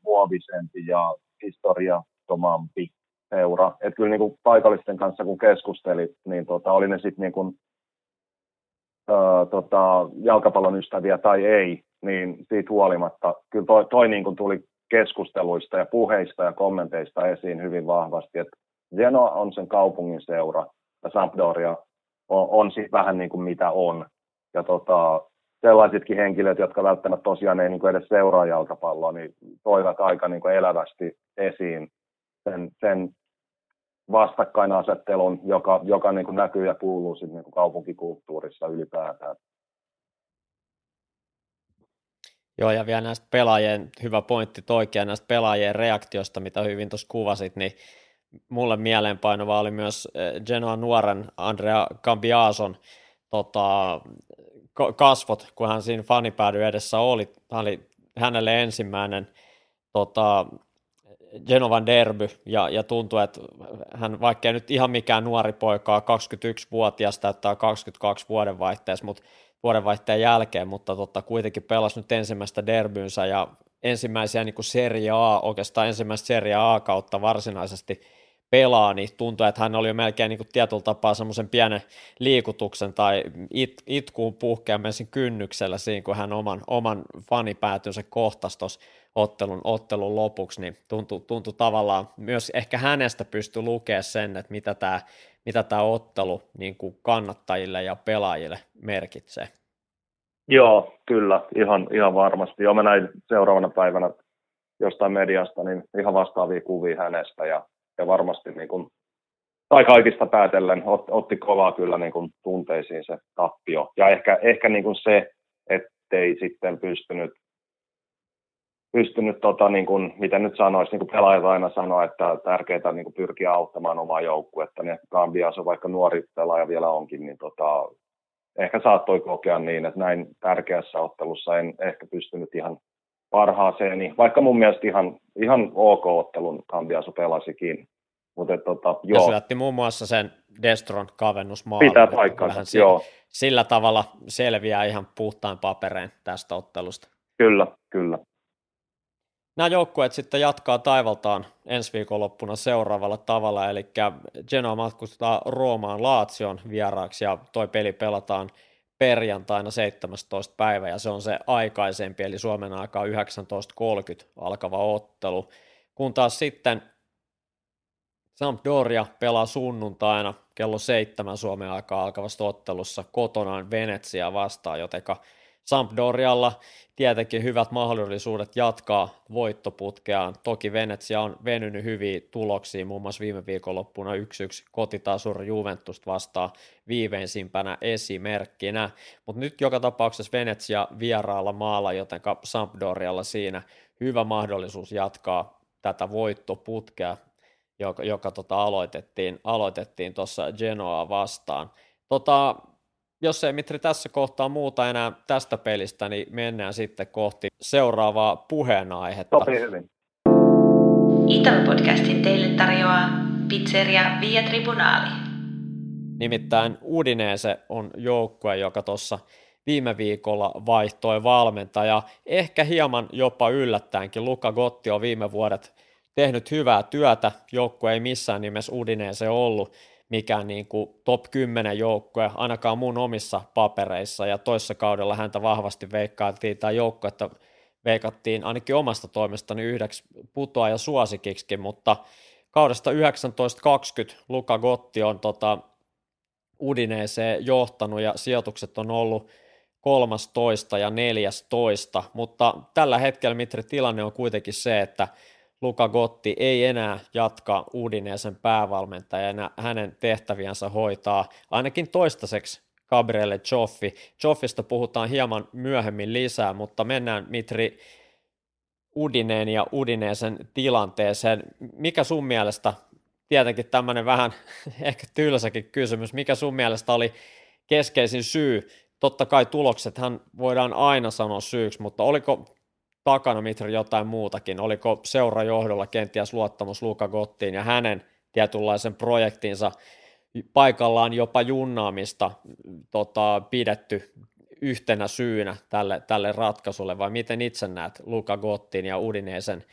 muovisempi ja historiattomampi seura. Että kyllä niin kuin paikallisten kanssa kun keskusteli, niin tota, oli ne sitten niin kuin, öö, tota, jalkapallon ystäviä tai ei, niin siitä huolimatta kyllä toi, toi niin kuin tuli keskusteluista ja puheista ja kommenteista esiin hyvin vahvasti, että Genoa on sen kaupungin seura ja Sampdoria on, on sitten vähän niin kuin mitä on. Ja tota, sellaisetkin henkilöt, jotka välttämättä tosiaan ei niin kuin edes seuraa jalkapalloa, niin toivat aika niin kuin elävästi esiin sen, sen vastakkainasettelun, joka, joka niin kuin näkyy ja kuuluu sitten niin kuin kaupunkikulttuurissa ylipäätään. Joo, ja vielä näistä pelaajien, hyvä pointti toikin, näistä pelaajien reaktiosta, mitä hyvin tuossa kuvasit, niin mulle mieleenpainuva oli myös eh, Genoa nuoren Andrea Cambiason tota, kasvot, kun hän siinä fanipäädy edessä oli. Hän oli hänelle ensimmäinen tota, Genovan derby, ja, ja tuntui, että hän, vaikka nyt ihan mikään nuori poika, 21-vuotias, täyttää 22 vuodenvaihteessa, mutta vuodenvaihteen jälkeen, mutta totta, kuitenkin pelasi nyt ensimmäistä derbynsä ja ensimmäisiä niin kuin Serie A, oikeastaan ensimmäistä Serie A kautta varsinaisesti pelaa, niin tuntuu, että hän oli jo melkein niin kuin tietyllä tapaa semmoisen pienen liikutuksen tai it, itkuun puhkeamisen kynnyksellä siinä, kun hän oman, oman fanipäätynsä kohtasi tuossa ottelun, ottelun lopuksi, niin tuntui, tuntui tavallaan myös ehkä hänestä pystyi lukemaan sen, että mitä tämä mitä tämä ottelu niin kuin kannattajille ja pelaajille merkitsee. Joo, kyllä, ihan, ihan varmasti. Joo, mä näin seuraavana päivänä jostain mediasta niin ihan vastaavia kuvia hänestä ja ja varmasti niin kuin, tai kaikista päätellen ot, otti kovaa kyllä niin kuin tunteisiin se tappio. Ja ehkä, ehkä niin kuin se, ettei sitten pystynyt, pystynyt tota, niin kuin, miten nyt sanoisi, niin kuin pelaajat aina sanoo, että tärkeää niin kuin pyrkiä auttamaan omaa joukkuetta, niin Gambias on vaikka nuori pelaaja vielä onkin, niin tota, ehkä saattoi kokea niin, että näin tärkeässä ottelussa en ehkä pystynyt ihan parhaaseen, niin vaikka mun mielestä ihan, ihan ok ottelun Kambiasu pelasikin. Mutta tota, joo. Ja syötti muun muassa sen Destron kavennusmaalin. Pitää paikkansa, sillä, joo. Sillä tavalla selviää ihan puhtain papereen tästä ottelusta. Kyllä, kyllä. Nämä joukkueet sitten jatkaa taivaltaan ensi viikonloppuna seuraavalla tavalla, eli Genoa matkustaa Roomaan Laatsion vieraaksi ja toi peli pelataan perjantaina 17. päivä ja se on se aikaisempi, eli Suomen aikaa 19.30 alkava ottelu. Kun taas sitten Sampdoria pelaa sunnuntaina kello 7 Suomen aikaa alkavassa ottelussa kotonaan Venetsia vastaan, jotenka Sampdorialla tietenkin hyvät mahdollisuudet jatkaa voittoputkeaan. Toki Venetsia on venynyt hyviä tuloksia, muun muassa viime viikonloppuna 1-1 kotitasur Juventus vastaan viimeisimpänä esimerkkinä. Mutta nyt joka tapauksessa Venetsia vieraalla maalla, joten Sampdorialla siinä hyvä mahdollisuus jatkaa tätä voittoputkea, joka, joka tota aloitettiin, aloitettiin tuossa Genoa vastaan. Tota, jos ei Mitri tässä kohtaa muuta enää tästä pelistä, niin mennään sitten kohti seuraavaa puheenaihetta. Sopii hyvin. Italo-podcastin teille tarjoaa Pizzeria Via Tribunali. Nimittäin Udinese on joukkue, joka tuossa viime viikolla vaihtoi valmentaja. Ehkä hieman jopa yllättäenkin. Luka Gotti on viime vuodet tehnyt hyvää työtä. Joukkue ei missään nimessä Udinese ollut mikään niin kuin top 10 joukkue, ainakaan mun omissa papereissa, ja toissa kaudella häntä vahvasti veikkailtiin tämä joukko, että veikattiin ainakin omasta toimestani yhdeksi putoa ja suosikiksikin, mutta kaudesta 1920 Luka Gotti on tota, Udineeseen johtanut ja sijoitukset on ollut 13 ja 14, mutta tällä hetkellä Mitri tilanne on kuitenkin se, että Luka Gotti ei enää jatka Udineesen päävalmentajana, hänen tehtäviänsä hoitaa ainakin toistaiseksi Gabriele Joffi. Joffista puhutaan hieman myöhemmin lisää, mutta mennään Mitri Udineen ja Udineesen tilanteeseen. Mikä sun mielestä, tietenkin tämmöinen vähän ehkä tylsäkin kysymys, mikä sun mielestä oli keskeisin syy? Totta kai tuloksethan voidaan aina sanoa syyksi, mutta oliko takana Mitri jotain muutakin? Oliko seurajohdolla kenties luottamus Luka Gottiin ja hänen tietynlaisen projektinsa paikallaan jopa junnaamista tota, pidetty yhtenä syynä tälle, tälle ratkaisulle, vai miten itse näet Luka Gottin ja Udineesen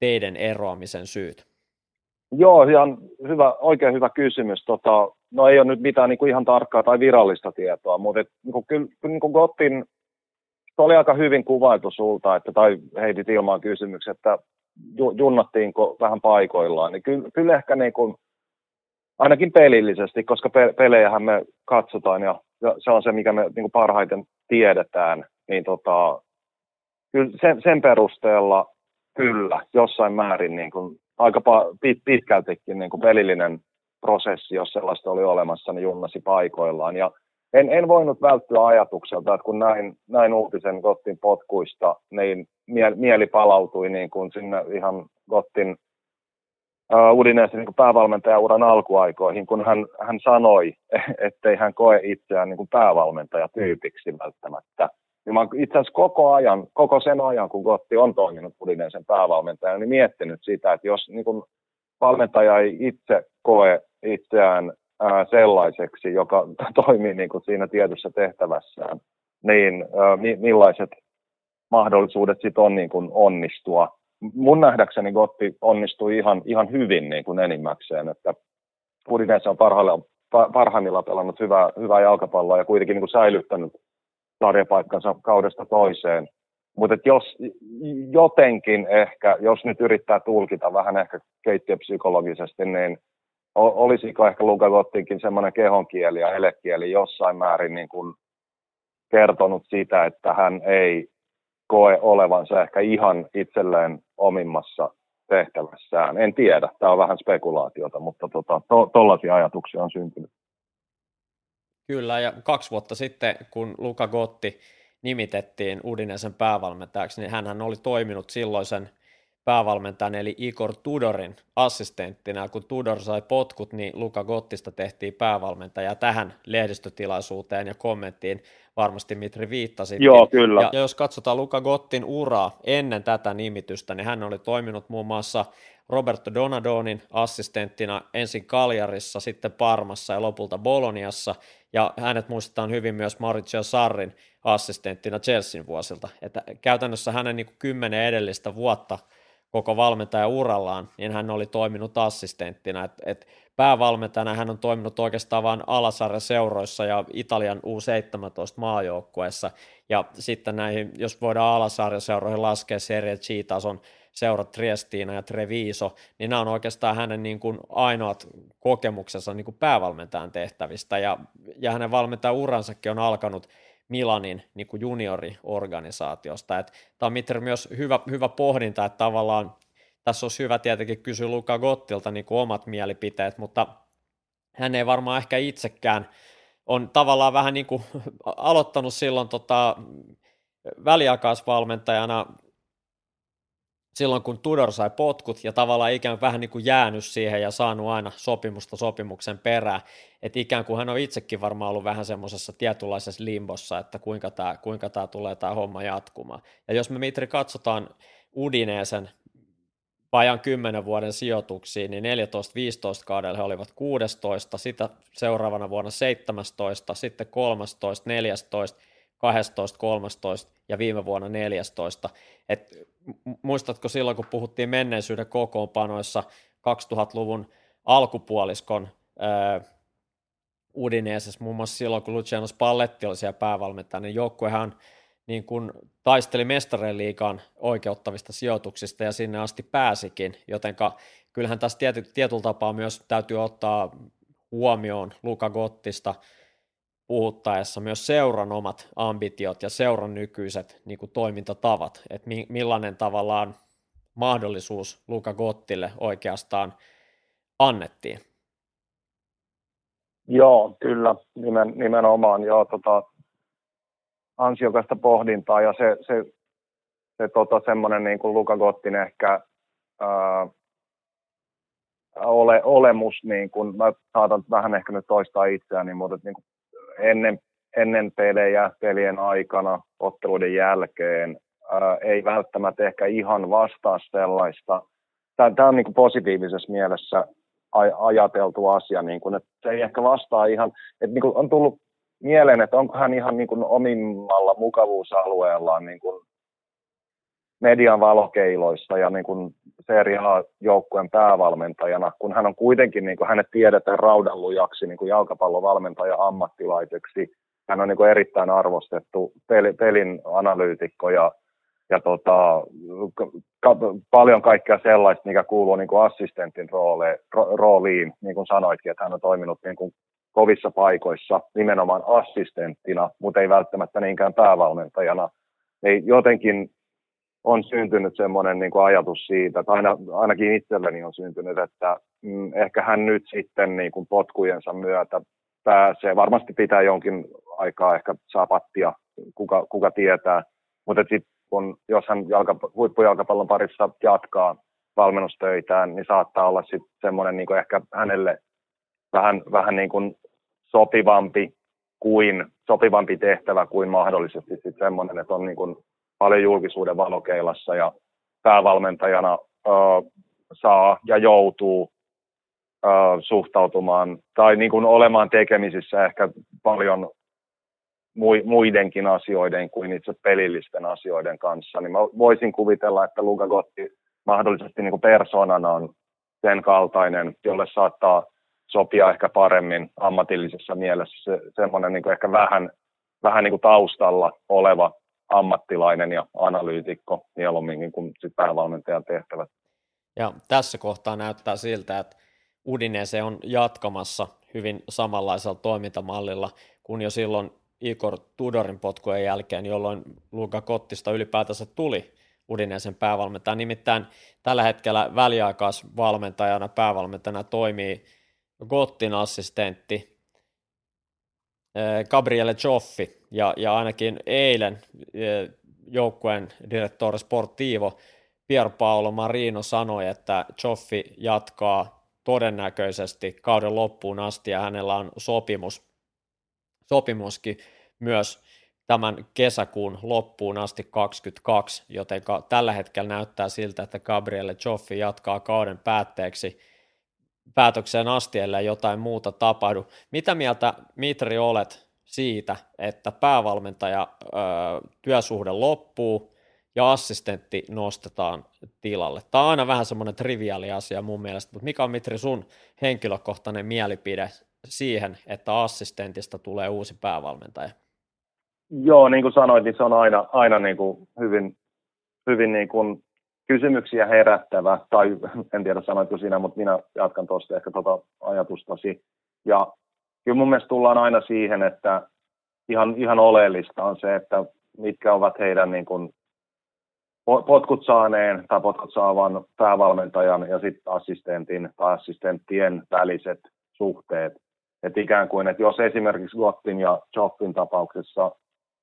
teidän eroamisen syyt? Joo, ihan hyvä, oikein hyvä kysymys. Tota, no ei ole nyt mitään niin kuin ihan tarkkaa tai virallista tietoa, mutta et, niin kuin, kyllä, niin kuin Gottin se oli aika hyvin kuvailtu sulta, että, tai heitit ilmaan kysymyksen, että junnattiinko vähän paikoillaan, niin kyllä, kyllä ehkä niin kuin, ainakin pelillisesti, koska pe- pelejähän me katsotaan ja, ja se on se, mikä me niin kuin parhaiten tiedetään, niin tota, kyllä sen, sen perusteella kyllä jossain määrin niin kuin, aika pit, pitkältikin niin kuin pelillinen prosessi, jos sellaista oli olemassa, niin junnasi paikoillaan. Ja en, en voinut välttyä ajatukselta, että kun näin, näin uutisen Gottin potkuista, niin mie, mieli palautui niin kuin sinne ihan Gottin uh, Udinesen niin päävalmentajauran alkuaikoihin, kun hän, hän sanoi, ettei hän koe itseään niin päävalmentajatyypiksi välttämättä. Niin itse asiassa koko ajan, koko sen ajan, kun Gotti on toiminut Udinesen päävalmentajana, niin miettinyt sitä, että jos niin kuin valmentaja ei itse koe itseään ää, sellaiseksi, joka toimii niin kuin siinä tietyssä tehtävässään, niin ää, mi- millaiset mahdollisuudet sitten on niin kuin onnistua. Mun nähdäkseni Gotti onnistui ihan, ihan hyvin niin kuin enimmäkseen, että Udinese on parhaimmillaan pelannut hyvää, hyvää jalkapalloa ja kuitenkin niin kuin säilyttänyt sarjapaikkansa kaudesta toiseen. Mutta jos jotenkin ehkä, jos nyt yrittää tulkita vähän ehkä keittiöpsykologisesti, niin olisiko ehkä Lukagottinkin semmoinen kehonkieli ja elekieli jossain määrin niin kuin kertonut sitä, että hän ei koe olevansa ehkä ihan itselleen omimmassa tehtävässään. En tiedä, tämä on vähän spekulaatiota, mutta tota, to, ajatuksia on syntynyt. Kyllä, ja kaksi vuotta sitten, kun Luka Gotti nimitettiin Udinesen päävalmentajaksi, niin hän oli toiminut silloisen päävalmentajan eli Igor Tudorin assistenttina. Kun Tudor sai potkut, niin Luka Gottista tehtiin päävalmentaja tähän lehdistötilaisuuteen ja kommenttiin varmasti Mitri viittasi. Joo, kyllä. Ja, jos katsotaan Luka Gottin uraa ennen tätä nimitystä, niin hän oli toiminut muun muassa Roberto Donadonin assistenttina ensin Kaljarissa, sitten Parmassa ja lopulta Boloniassa, ja hänet muistetaan hyvin myös Maurizio Sarrin assistenttina Chelsean vuosilta. Että käytännössä hänen niin kymmenen edellistä vuotta – koko valmentaja urallaan, niin hän oli toiminut assistenttina. Et, et päävalmentajana hän on toiminut oikeastaan vain alasarjaseuroissa ja Italian U17 maajoukkueessa. Ja sitten näihin, jos voidaan alasarjaseuroihin laskea Serie G-tason seurat Triestina ja Treviso, niin nämä on oikeastaan hänen niin kuin ainoat kokemuksensa niin kuin päävalmentajan tehtävistä. Ja, ja hänen valmentajan uransakin on alkanut Milanin niin kuin junioriorganisaatiosta. Tämä on Mitter myös hyvä, hyvä pohdinta, että tavallaan tässä olisi hyvä tietenkin kysyä Luka Gottilta niin kuin omat mielipiteet, mutta hän ei varmaan ehkä itsekään on tavallaan vähän niin kuin aloittanut silloin tota, väliaikaisvalmentajana silloin, kun Tudor sai potkut ja tavallaan ikään vähän niin kuin jäänyt siihen ja saanut aina sopimusta sopimuksen perään, että ikään kuin hän on itsekin varmaan ollut vähän semmoisessa tietynlaisessa limbossa, että kuinka tämä, kuinka tämä tulee tämä homma jatkumaan. Ja jos me Mitri katsotaan Udineesen vajan 10 vuoden sijoituksiin, niin 14-15 kaudella he olivat 16, sitä seuraavana vuonna 17, sitten 13, 14, 12, 13 ja viime vuonna 14. Et muistatko silloin, kun puhuttiin menneisyyden kokoonpanoissa 2000-luvun alkupuoliskon ää, Udineesessa, muun muassa silloin, kun Luciano Spalletti oli siellä päävalmentaja, niin joukkuehan niin kun taisteli mestareen liikaan oikeuttavista sijoituksista ja sinne asti pääsikin, jotenka kyllähän tässä tiety, tietyllä tapaa myös täytyy ottaa huomioon Luka Gottista puhuttaessa myös seuran omat ambitiot ja seuran nykyiset niin kuin toimintatavat, että mi- millainen tavallaan mahdollisuus Luka Gottille oikeastaan annettiin. Joo, kyllä, nimen, nimenomaan. Joo, tota, ansiokasta pohdintaa ja se, se, se tota, semmoinen niin kuin Luka Gottin ehkä ää, ole, olemus, niin kuin, mä saatan vähän ehkä nyt toistaa itseäni, mutta niin kuin ennen, ennen pelejä, pelien aikana, otteluiden jälkeen, ää, ei välttämättä ehkä ihan vastaa sellaista. Tämä on niin positiivisessa mielessä ajateltu asia, niin kuin, että se ei ehkä vastaa ihan, että niin kuin on tullut mieleen, että onko hän ihan niin kuin omimmalla mukavuusalueellaan niin kuin median valokeiloissa ja niin kuin Serie A-joukkueen päävalmentajana, kun hän on kuitenkin, niin kuin hänet tiedetään raudanlujaksi niin kuin jalkapallovalmentaja ammattilaiseksi. Hän on niin kuin erittäin arvostettu pelin analyytikko ja, ja tota, ka, paljon kaikkea sellaista, mikä kuuluu niin kuin assistentin roole, ro, rooliin, niin kuin sanoitkin, että hän on toiminut niin kuin kovissa paikoissa nimenomaan assistenttina, mutta ei välttämättä niinkään päävalmentajana. Ei jotenkin on syntynyt semmoinen niin kuin ajatus siitä, että aina, ainakin itselleni on syntynyt, että mm, ehkä hän nyt sitten niin kuin potkujensa myötä pääsee, varmasti pitää jonkin aikaa ehkä saa pattia, kuka, kuka tietää, mutta sitten kun, jos hän jalka, huippujalkapallon parissa jatkaa valmennustöitään, niin saattaa olla sitten semmoinen niin ehkä hänelle vähän, vähän niin kuin sopivampi kuin sopivampi tehtävä kuin mahdollisesti sitten semmoinen, että on niin kuin paljon julkisuuden valokeilassa ja päävalmentajana ö, saa ja joutuu ö, suhtautumaan tai niin kuin olemaan tekemisissä ehkä paljon muidenkin asioiden kuin itse pelillisten asioiden kanssa, niin mä voisin kuvitella, että Luka Gotti mahdollisesti niin kuin persoonana on sen kaltainen, jolle saattaa sopia ehkä paremmin ammatillisessa mielessä se, semmoinen niin ehkä vähän, vähän niin kuin taustalla oleva ammattilainen ja analyytikko mieluummin kuin sit päävalmentajan tehtävät. Ja tässä kohtaa näyttää siltä, että Udinese on jatkamassa hyvin samanlaisella toimintamallilla kuin jo silloin Igor Tudorin potkujen jälkeen, jolloin Luka Kottista ylipäätänsä tuli Udinesen päävalmentaja. Nimittäin tällä hetkellä väliaikaisvalmentajana päävalmentajana toimii Gottin assistentti Gabriele Joffi, ja, ja ainakin eilen eh, joukkueen direktori Sportivo Paolo Marino sanoi, että Joffi jatkaa todennäköisesti kauden loppuun asti, ja hänellä on sopimus, sopimuskin myös tämän kesäkuun loppuun asti 22, joten tällä hetkellä näyttää siltä, että Gabriele Joffi jatkaa kauden päätteeksi päätökseen asti, ellei jotain muuta tapahdu. Mitä mieltä, Mitri, olet siitä, että päävalmentaja ö, työsuhde loppuu ja assistentti nostetaan tilalle? Tämä on aina vähän semmoinen triviaali asia mun mielestä, mutta mikä on Mitri sun henkilökohtainen mielipide siihen, että assistentista tulee uusi päävalmentaja? Joo, niin kuin sanoit, niin se on aina, aina niin kuin hyvin, hyvin niin kuin kysymyksiä herättävä, tai en tiedä sanoitko sinä, mutta minä jatkan tuosta ehkä tuota ajatustasi. Ja kyllä mun mielestä tullaan aina siihen, että ihan, ihan oleellista on se, että mitkä ovat heidän niin kuin potkut saaneen tai potkut saavan päävalmentajan ja sitten assistentin tai assistenttien väliset suhteet. Että ikään kuin, että jos esimerkiksi Gottin ja Joffin tapauksessa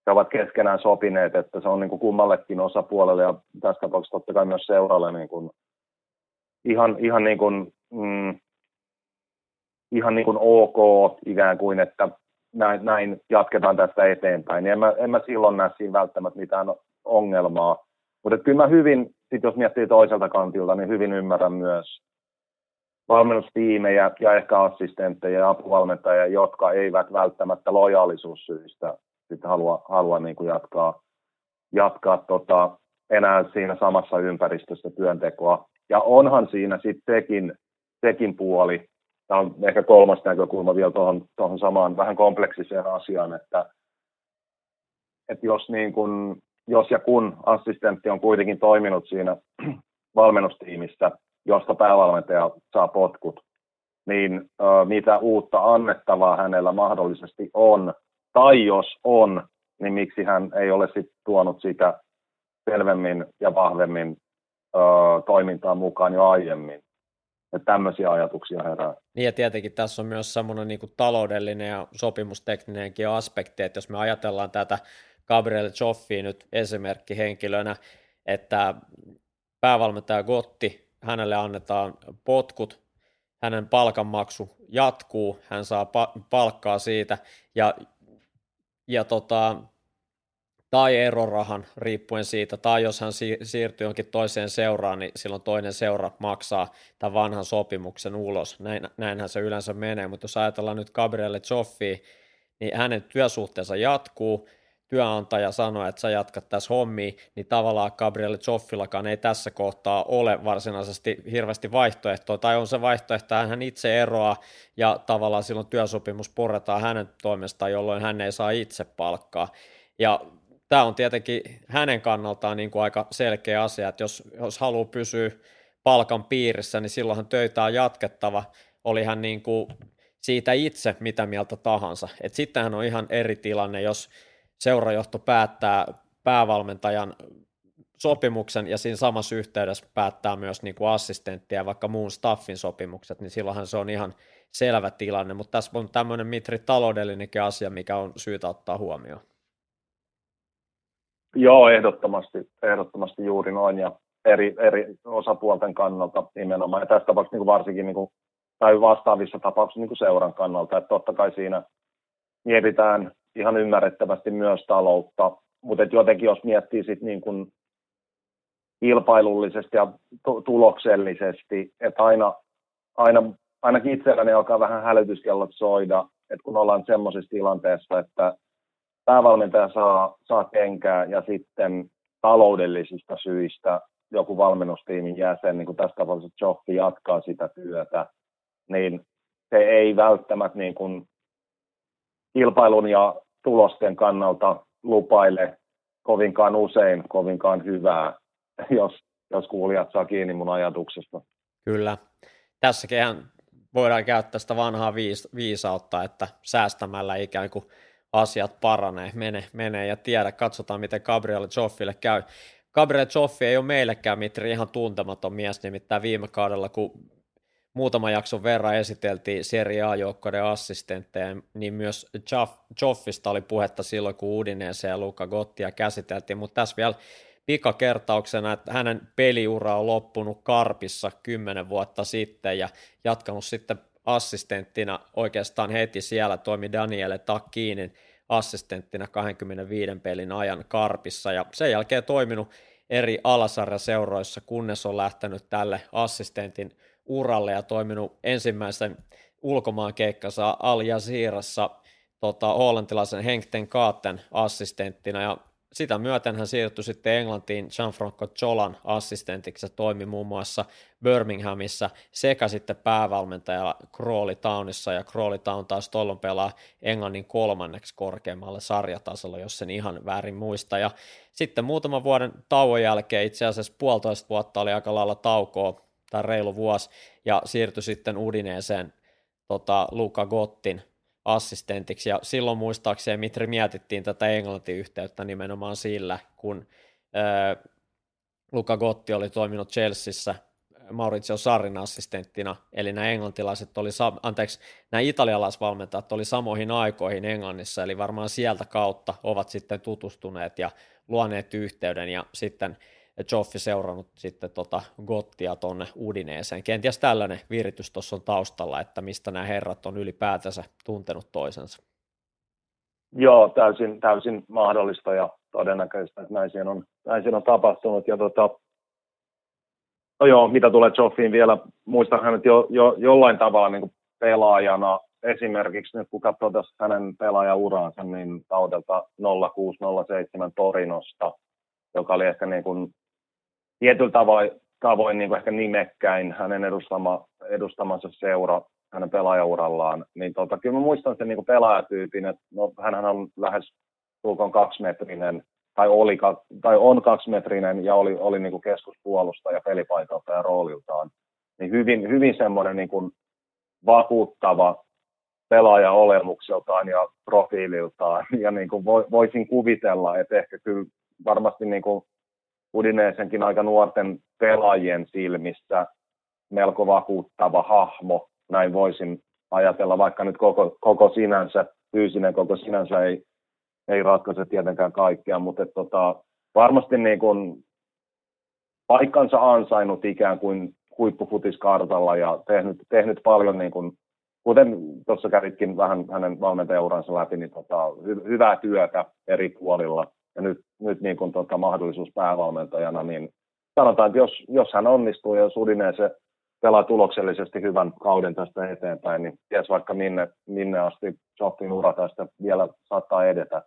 he ovat keskenään sopineet, että se on niin kuin kummallekin osapuolelle ja tässä tapauksessa totta kai myös seuralle niin kuin ihan, ihan, niin kuin, mm, ihan niin kuin ok ikään kuin, että näin, näin jatketaan tästä eteenpäin. Niin en, mä, en mä silloin näe siinä välttämättä mitään ongelmaa. Mutta kyllä mä hyvin, sit jos miettii toiselta kantilta, niin hyvin ymmärrän myös valmennustiimejä ja ehkä assistentteja ja apuvalmentajia, jotka eivät välttämättä lojaalisuussyistä sitten halua, halua niin kuin jatkaa, jatkaa tota, enää siinä samassa ympäristössä työntekoa. Ja onhan siinä sitten sekin, sekin puoli, tämä on ehkä kolmas näkökulma vielä tuohon, tuohon samaan vähän kompleksiseen asiaan, että, että jos, niin kun, jos ja kun assistentti on kuitenkin toiminut siinä valmennustiimissä, josta päävalmentaja saa potkut, niin ö, mitä uutta annettavaa hänellä mahdollisesti on, tai jos on, niin miksi hän ei ole sit tuonut sitä selvemmin ja vahvemmin ö, toimintaan mukaan jo aiemmin. Että tämmöisiä ajatuksia herää. Niin ja tietenkin tässä on myös semmoinen niin taloudellinen ja sopimustekninenkin aspekti, että jos me ajatellaan tätä Gabriel Joffia nyt esimerkki henkilönä, että päävalmentaja Gotti, hänelle annetaan potkut, hänen palkanmaksu jatkuu, hän saa pa- palkkaa siitä ja, ja tota, tai erorahan riippuen siitä, tai jos hän siirtyy jonkin toiseen seuraan, niin silloin toinen seura maksaa tämän vanhan sopimuksen ulos. Näin, näinhän se yleensä menee, mutta jos ajatellaan nyt Gabrielle Joffia, niin hänen työsuhteensa jatkuu, työnantaja sanoo, että sä jatkat tässä hommia, niin tavallaan Gabrielle Joffillakaan ei tässä kohtaa ole varsinaisesti hirveästi vaihtoehtoa, tai on se vaihtoehto, että hän itse eroaa, ja tavallaan silloin työsopimus puretaan hänen toimestaan, jolloin hän ei saa itse palkkaa. Ja tämä on tietenkin hänen kannaltaan niin kuin aika selkeä asia, että jos, jos haluaa pysyä palkan piirissä, niin silloinhan töitä on jatkettava, oli hän niin kuin siitä itse mitä mieltä tahansa. Et sittenhän on ihan eri tilanne, jos seurajohto päättää päävalmentajan sopimuksen ja siinä samassa yhteydessä päättää myös niin kuin assistenttia ja vaikka muun staffin sopimukset, niin silloinhan se on ihan selvä tilanne, mutta tässä on tämmöinen Mitri taloudellinenkin asia, mikä on syytä ottaa huomioon. Joo, ehdottomasti, ehdottomasti juuri noin ja eri, eri osapuolten kannalta nimenomaan. Ja tässä tapauksessa niin varsinkin niin kuin, tai vastaavissa tapauksissa niin kuin seuran kannalta, että totta kai siinä mietitään ihan ymmärrettävästi myös taloutta, mutta jotenkin jos miettii sit niin kuin kilpailullisesti ja tuloksellisesti, että aina, aina, ainakin itselläni alkaa vähän hälytyskellot soida, että kun ollaan semmoisessa tilanteessa, että päävalmentaja saa, saa kenkää ja sitten taloudellisista syistä joku valmennustiimin jäsen, niin kuin tässä tapauksessa Joffi jatkaa sitä työtä, niin se ei välttämättä niin kuin kilpailun ja tulosten kannalta lupaile kovinkaan usein kovinkaan hyvää, jos, jos kuulijat saa kiinni mun ajatuksesta. Kyllä. Tässäkin voidaan käyttää sitä vanhaa viis- viisautta, että säästämällä ikään kuin asiat paranee, menee, menee ja tiedä, katsotaan miten Gabriel Joffille käy. Gabriel Joffi ei ole meillekään Mitri ihan tuntematon mies, nimittäin viime kaudella, kun muutama jakson verran esiteltiin Serie A-joukkoiden assistentteja, niin myös Joffista oli puhetta silloin, kun Udinese ja Luka Gottia käsiteltiin, mutta tässä vielä pikakertauksena, että hänen peliura on loppunut Karpissa kymmenen vuotta sitten ja jatkanut sitten assistenttina oikeastaan heti siellä toimi Daniele Takkiinin assistenttina 25 pelin ajan Karpissa ja sen jälkeen toiminut eri alasarjaseuroissa, kunnes on lähtenyt tälle assistentin uralle ja toiminut ensimmäisen ulkomaan keikkansa Al Jazeerassa tota, hollantilaisen Henkten Kaatten assistenttina. Ja sitä myöten hän siirtyi sitten Englantiin Gianfranco Cholan assistentiksi. Ja toimi muun muassa Birminghamissa sekä sitten päävalmentaja Crawley Townissa. Ja Crawley Town taas tuolloin pelaa Englannin kolmanneksi korkeammalle sarjatasolla, jos sen ihan väärin muista. Ja sitten muutaman vuoden tauon jälkeen, itse asiassa puolitoista vuotta oli aika lailla taukoa tai reilu vuosi, ja siirtyi sitten Udineeseen tota, Luka Gottin assistentiksi, ja silloin muistaakseni Mitri mietittiin tätä Englanti-yhteyttä nimenomaan sillä, kun ää, Luka Gotti oli toiminut Chelseassa Maurizio Sarrin assistenttina, eli nämä englantilaiset oli, anteeksi, nämä italialaisvalmentajat oli samoihin aikoihin Englannissa, eli varmaan sieltä kautta ovat sitten tutustuneet ja luoneet yhteyden, ja sitten Joffi seurannut sitten tota Gottia tuonne Udineeseen. Kenties tällainen viritys tuossa on taustalla, että mistä nämä herrat on ylipäätänsä tuntenut toisensa. Joo, täysin, täysin mahdollista ja todennäköistä, että näin siinä on, näin siinä on tapahtunut. Ja tota, No joo, mitä tulee Joffiin vielä, muistan hänet jo, jo jollain tavalla niin pelaajana. Esimerkiksi nyt kun katsoo tässä hänen pelaajauraansa, niin kaudelta 0607 Torinosta, joka oli ehkä niin kuin tietyllä tavoin, tavoin niin kuin ehkä nimekkäin hänen edustama, edustamansa seura hänen pelaajaurallaan, niin tota, kyllä mä muistan sen niin kuin pelaajatyypin, että no, hänhän on lähes tulkoon kaksimetrinen, tai, oli, tai on kaksimetrinen ja oli, oli niin kuin keskuspuolustaja pelipaikalta ja rooliltaan. Niin hyvin, hyvin semmoinen niin kuin vakuuttava pelaaja olemukseltaan ja profiililtaan. Ja niin kuin voisin kuvitella, että ehkä kyllä varmasti niin kuin Udineesenkin aika nuorten pelaajien silmissä melko vakuuttava hahmo, näin voisin ajatella, vaikka nyt koko, koko sinänsä, fyysinen koko sinänsä ei, ei ratkaise tietenkään kaikkea, mutta et, tota, varmasti niin kuin paikkansa ansainnut ikään kuin huippufutiskartalla ja tehnyt, tehnyt paljon, niin kuin, kuten tuossa kävitkin vähän hänen valmentajauransa läpi, niin tota, hy, hyvää työtä eri puolilla ja nyt, nyt niin kuin, tota, mahdollisuus päävalmentajana, niin sanotaan, että jos, jos hän onnistuu ja Sudineen se pelaa tuloksellisesti hyvän kauden tästä eteenpäin, niin ties vaikka minne, minne asti Joffin ura tästä vielä saattaa edetä.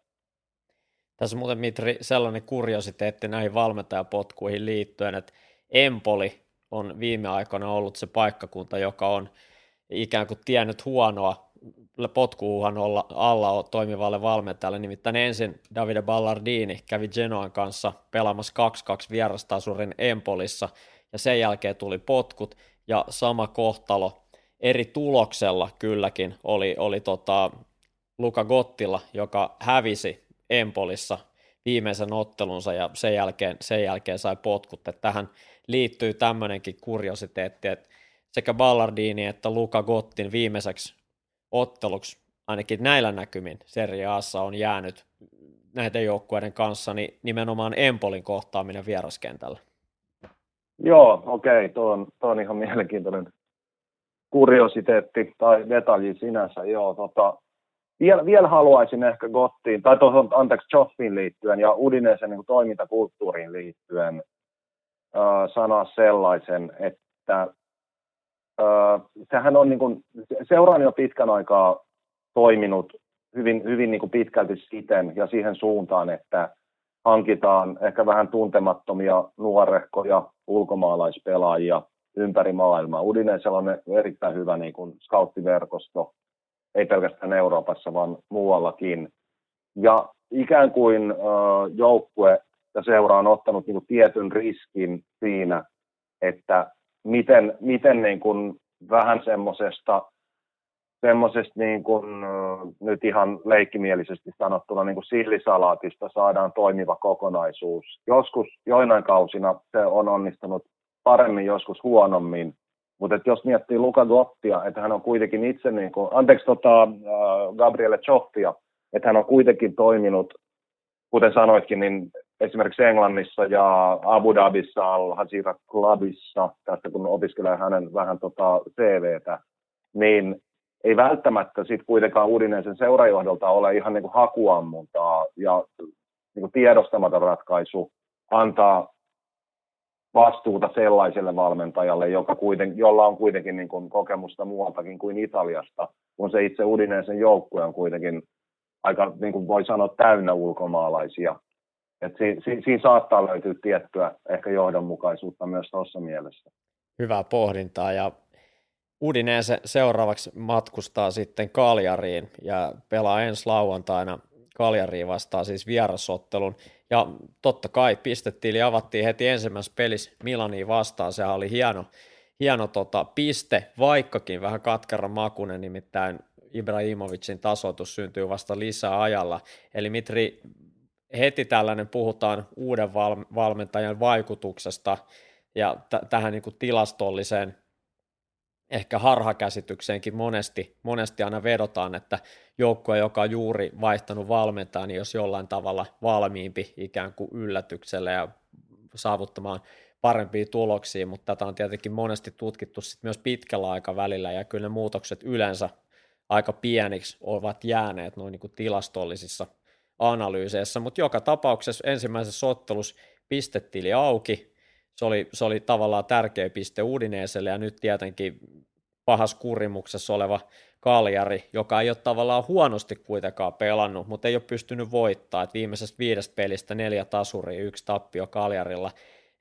Tässä muuten Mitri sellainen kuriositeetti näihin valmentajapotkuihin liittyen, että Empoli on viime aikoina ollut se paikkakunta, joka on ikään kuin tiennyt huonoa potkuuhan olla alla toimivalle valmentajalle. Nimittäin ensin Davide Ballardini kävi Genoan kanssa pelaamassa 2-2 vierastasurin Empolissa, ja sen jälkeen tuli potkut, ja sama kohtalo eri tuloksella kylläkin oli, oli tota Luka Gottilla, joka hävisi Empolissa viimeisen ottelunsa ja sen jälkeen, sen jälkeen sai potkut. Että tähän liittyy tämmöinenkin kuriositeetti, että sekä Ballardini että Luka Gottin viimeiseksi otteluksi ainakin näillä näkymin Serie Assa on jäänyt näiden joukkueiden kanssa, niin nimenomaan Empolin kohtaaminen vieraskentällä. Joo, okei, okay. tuo, on, tuo on ihan mielenkiintoinen kuriositeetti tai detalji sinänsä, joo, tota, vielä, vielä haluaisin ehkä Gottiin, tai tuohon, anteeksi, Joffiin liittyen ja Udinesen niin toimintakulttuuriin liittyen äh, sanoa sellaisen, että sehän on niin kuin, seuraan jo pitkän aikaa toiminut hyvin, hyvin niin kuin pitkälti siten ja siihen suuntaan, että hankitaan ehkä vähän tuntemattomia nuorehkoja ulkomaalaispelaajia ympäri maailmaa. Udineisella on erittäin hyvä niin kuin scouttiverkosto, ei pelkästään Euroopassa, vaan muuallakin. Ja ikään kuin joukkue ja seura on ottanut niin kuin tietyn riskin siinä, että miten, miten niin kuin vähän semmoisesta semmoisesta niin kuin, nyt ihan leikkimielisesti sanottuna niin kuin sillisalaatista saadaan toimiva kokonaisuus. Joskus joinain kausina se on onnistunut paremmin, joskus huonommin. Mutta jos miettii Luka Gottia, että hän on kuitenkin itse, niin kuin, anteeksi tota, Gabriele Choffia, että hän on kuitenkin toiminut, kuten sanoitkin, niin esimerkiksi Englannissa ja Abu Dhabissa, Al Hazira Clubissa, tästä kun opiskelee hänen vähän tota CVtä, niin ei välttämättä sitten kuitenkaan Udinesen seurajohdolta ole ihan niin kuin hakuammuntaa ja niin kuin tiedostamaton ratkaisu antaa vastuuta sellaiselle valmentajalle, joka kuiten, jolla on kuitenkin niin kuin kokemusta muualtakin kuin Italiasta, kun se itse Udinesen joukkue on kuitenkin aika, niin kuin voi sanoa, täynnä ulkomaalaisia. Et si, si, siinä saattaa löytyä tiettyä ehkä johdonmukaisuutta myös tuossa mielessä. Hyvää pohdintaa ja Udinese seuraavaksi matkustaa sitten Kaljariin ja pelaa ensi lauantaina Kaljariin vastaan siis vierasottelun. Ja totta kai pistettiin avattiin heti ensimmäisessä pelissä Milaniin vastaan. Se oli hieno, hieno tota, piste, vaikkakin vähän katkera makunen, nimittäin Ibrahimovicin tasoitus syntyy vasta lisää ajalla. Eli Mitri, heti tällainen puhutaan uuden val- valmentajan vaikutuksesta ja t- tähän niin kuin tilastolliseen ehkä harhakäsitykseenkin monesti, monesti aina vedotaan, että joukkue, joka on juuri vaihtanut valmentaa, niin jos jollain tavalla valmiimpi ikään kuin yllätykselle ja saavuttamaan parempia tuloksia, mutta tätä on tietenkin monesti tutkittu sit myös pitkällä aikavälillä, ja kyllä ne muutokset yleensä aika pieniksi ovat jääneet noin niin kuin tilastollisissa analyyseissä, mutta joka tapauksessa ensimmäisessä ottelussa pistetili auki, se oli, se oli tavallaan tärkeä piste Udineeselle ja nyt tietenkin pahas kurimuksessa oleva Kaljari, joka ei ole tavallaan huonosti kuitenkaan pelannut, mutta ei ole pystynyt voittaa. Et viimeisestä viidestä pelistä neljä tasuria, yksi tappio Kaljarilla.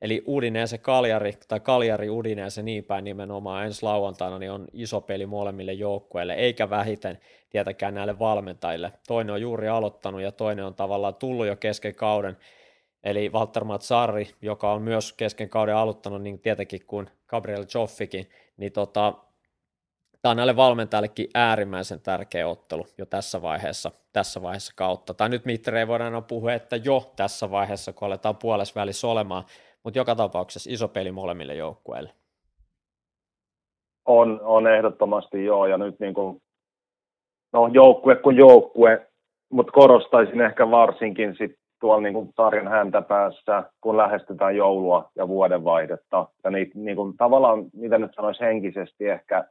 Eli Udinese Kaljari, tai Kaljari Udinese niin päin nimenomaan ensi lauantaina, niin on iso peli molemmille joukkueille, eikä vähiten tietenkään näille valmentajille. Toinen on juuri aloittanut ja toinen on tavallaan tullut jo kesken kauden, eli Walter Matsari, joka on myös kesken kauden aloittanut, niin tietenkin kuin Gabriel Joffikin, niin tota, tämä on näille valmentajillekin äärimmäisen tärkeä ottelu jo tässä vaiheessa, tässä vaiheessa kautta. Tai nyt Mitteri ei voida aina puhua, että jo tässä vaiheessa, kun aletaan puolessa olemaan, mutta joka tapauksessa iso peli molemmille joukkueille. On, on ehdottomasti joo, ja nyt niin kuin, no joukkue kuin joukkue, mutta korostaisin ehkä varsinkin sit tuolla niin tarjan häntä päässä, kun lähestytään joulua ja vuodenvaihdetta. Ja niin, niin kuin, tavallaan, mitä nyt sanoisi henkisesti ehkä,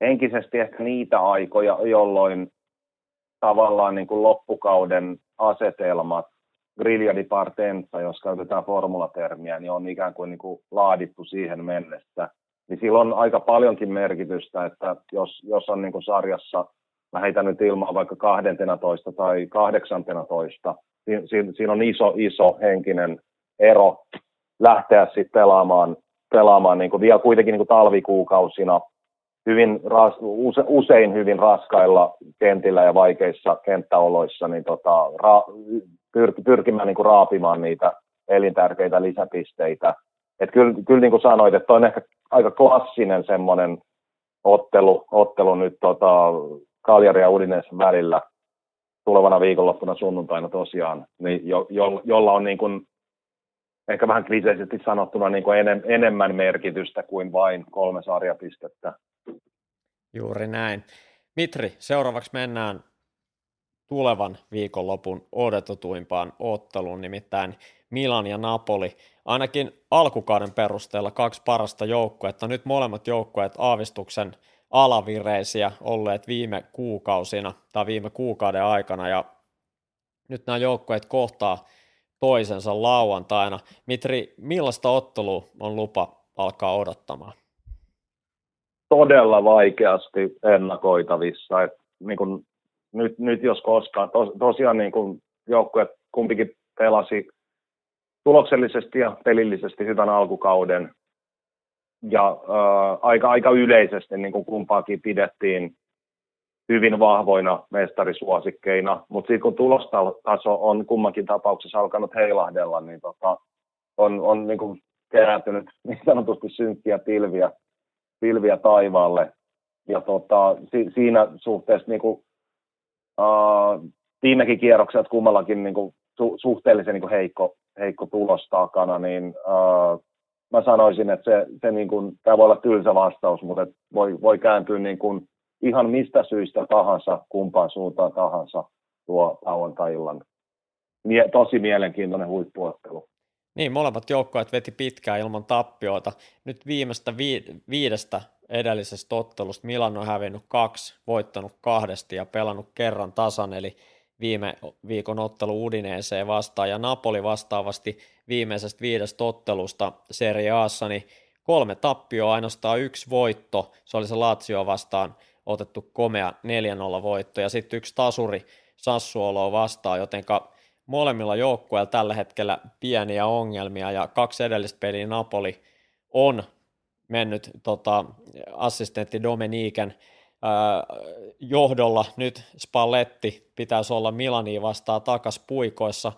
henkisesti ehkä niitä aikoja, jolloin tavallaan niin kuin loppukauden asetelmat griglia di partenza, jos käytetään formulatermiä, niin on ikään kuin, niin kuin laadittu siihen mennessä. Niin sillä on aika paljonkin merkitystä, että jos, jos on niin kuin sarjassa, mä heitän nyt ilmaa vaikka 12 tai 18, niin siinä, siinä on iso, iso henkinen ero lähteä sitten pelaamaan, pelaamaan niin kuin vielä kuitenkin niin kuin talvikuukausina hyvin ras, use, usein hyvin raskailla kentillä ja vaikeissa kenttäoloissa, niin tota, ra, pyr, pyrkimään niin kuin raapimaan niitä elintärkeitä lisäpisteitä. Et kyllä, kyllä niin kuin sanoit, että on ehkä aika klassinen semmoinen ottelu, ottelu nyt tota, Kaljari ja Udinesen välillä tulevana viikonloppuna sunnuntaina tosiaan, niin jo, jo, jolla on niin kuin, ehkä vähän kliseisesti sanottuna niin kuin enem, enemmän merkitystä kuin vain kolme sarjapistettä. Juuri näin. Mitri, seuraavaksi mennään tulevan viikonlopun odotetuimpaan otteluun, nimittäin Milan ja Napoli. Ainakin alkukauden perusteella kaksi parasta joukkuetta. Nyt molemmat joukkueet aavistuksen alavireisiä olleet viime kuukausina tai viime kuukauden aikana ja nyt nämä joukkueet kohtaa toisensa lauantaina. Mitri, millaista ottelua on lupa alkaa odottamaan? Todella vaikeasti ennakoitavissa. Et, niin kun nyt, nyt jos koskaan. Tos, tosiaan niin kuin joukkue kumpikin pelasi tuloksellisesti ja pelillisesti hyvän alkukauden. Ja äh, aika, aika yleisesti niin kuin kumpaakin pidettiin hyvin vahvoina mestarisuosikkeina, mutta sitten kun tulostaso on kummankin tapauksessa alkanut heilahdella, niin tota, on, on niin kuin kerääntynyt niin sanotusti synkkiä pilviä, pilviä taivaalle. Ja tota, si, siinä suhteessa niin kuin Uh, viimekin kierrokset kummallakin niin kuin, su- suhteellisen niin kuin heikko, heikko tulos takana, niin uh, mä sanoisin, että se, se niin kuin, tämä voi olla tylsä vastaus, mutta voi, voi kääntyä niin kuin, ihan mistä syistä tahansa, kumpaan suuntaan tahansa tuo lauantai-illan. Mie- tosi mielenkiintoinen huippuottelu. Niin, molemmat joukkueet veti pitkään ilman tappioita. Nyt viimeistä vi- viidestä edellisestä ottelusta Milan on hävinnyt kaksi, voittanut kahdesti ja pelannut kerran tasan, eli viime viikon ottelu Udineeseen vastaan, ja Napoli vastaavasti viimeisestä viidestä ottelusta Serie Aassa, niin kolme tappioa, ainoastaan yksi voitto, se oli se Lazio vastaan otettu komea 4-0 voitto, ja sitten yksi tasuri Sassuoloa vastaan, jotenka molemmilla joukkueilla tällä hetkellä pieniä ongelmia, ja kaksi edellistä peliä Napoli on mennyt tota, assistentti Dominiken johdolla. Nyt Spalletti pitäisi olla Milani vastaan takas puikoissa.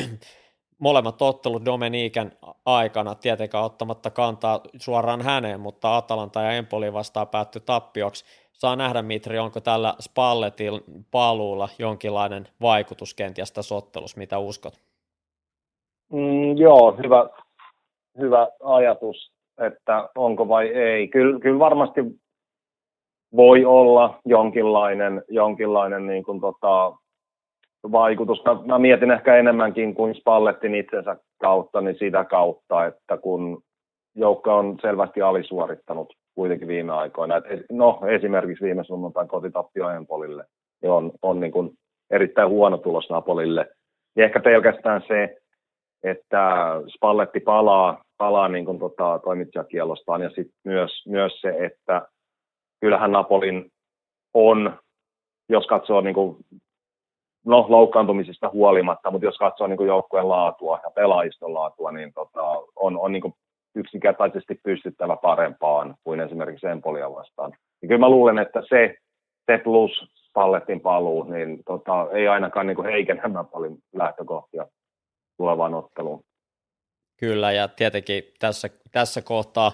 Molemmat ottelut Dominiken aikana, tietenkään ottamatta kantaa suoraan häneen, mutta Atalanta ja Empoli vastaan päättyi tappioksi. Saa nähdä, Mitri, onko tällä Spalletin paluulla jonkinlainen vaikutus kenties tässä ottelussa, mitä uskot? Mm, joo, hyvä, hyvä ajatus että onko vai ei. Kyllä, kyllä varmasti voi olla jonkinlainen, jonkinlainen niin kuin tota, vaikutus. Mä, mä mietin ehkä enemmänkin kuin Spallettin itsensä kautta, niin sitä kautta, että kun joukko on selvästi alisuorittanut kuitenkin viime aikoina. Et, no esimerkiksi viime sunnuntain kotitappio Empolille niin on, on niin kuin erittäin huono tulos Napolille. Ja ehkä pelkästään se, että Spalletti palaa, palaa niin kuin tota, toimitsijakielostaan ja sitten myös, myös se, että kyllähän Napolin on, jos katsoo niin kuin, no, loukkaantumisista huolimatta, mutta jos katsoo niin kuin joukkueen laatua ja pelaajiston laatua, niin tota, on, on niin kuin yksinkertaisesti pystyttävä parempaan kuin esimerkiksi Empolia vastaan. Ja kyllä mä luulen, että se, se plus pallettin paluu, niin tota, ei ainakaan niin heikennä paljon lähtökohtia tulevaan otteluun. Kyllä, ja tietenkin tässä, tässä kohtaa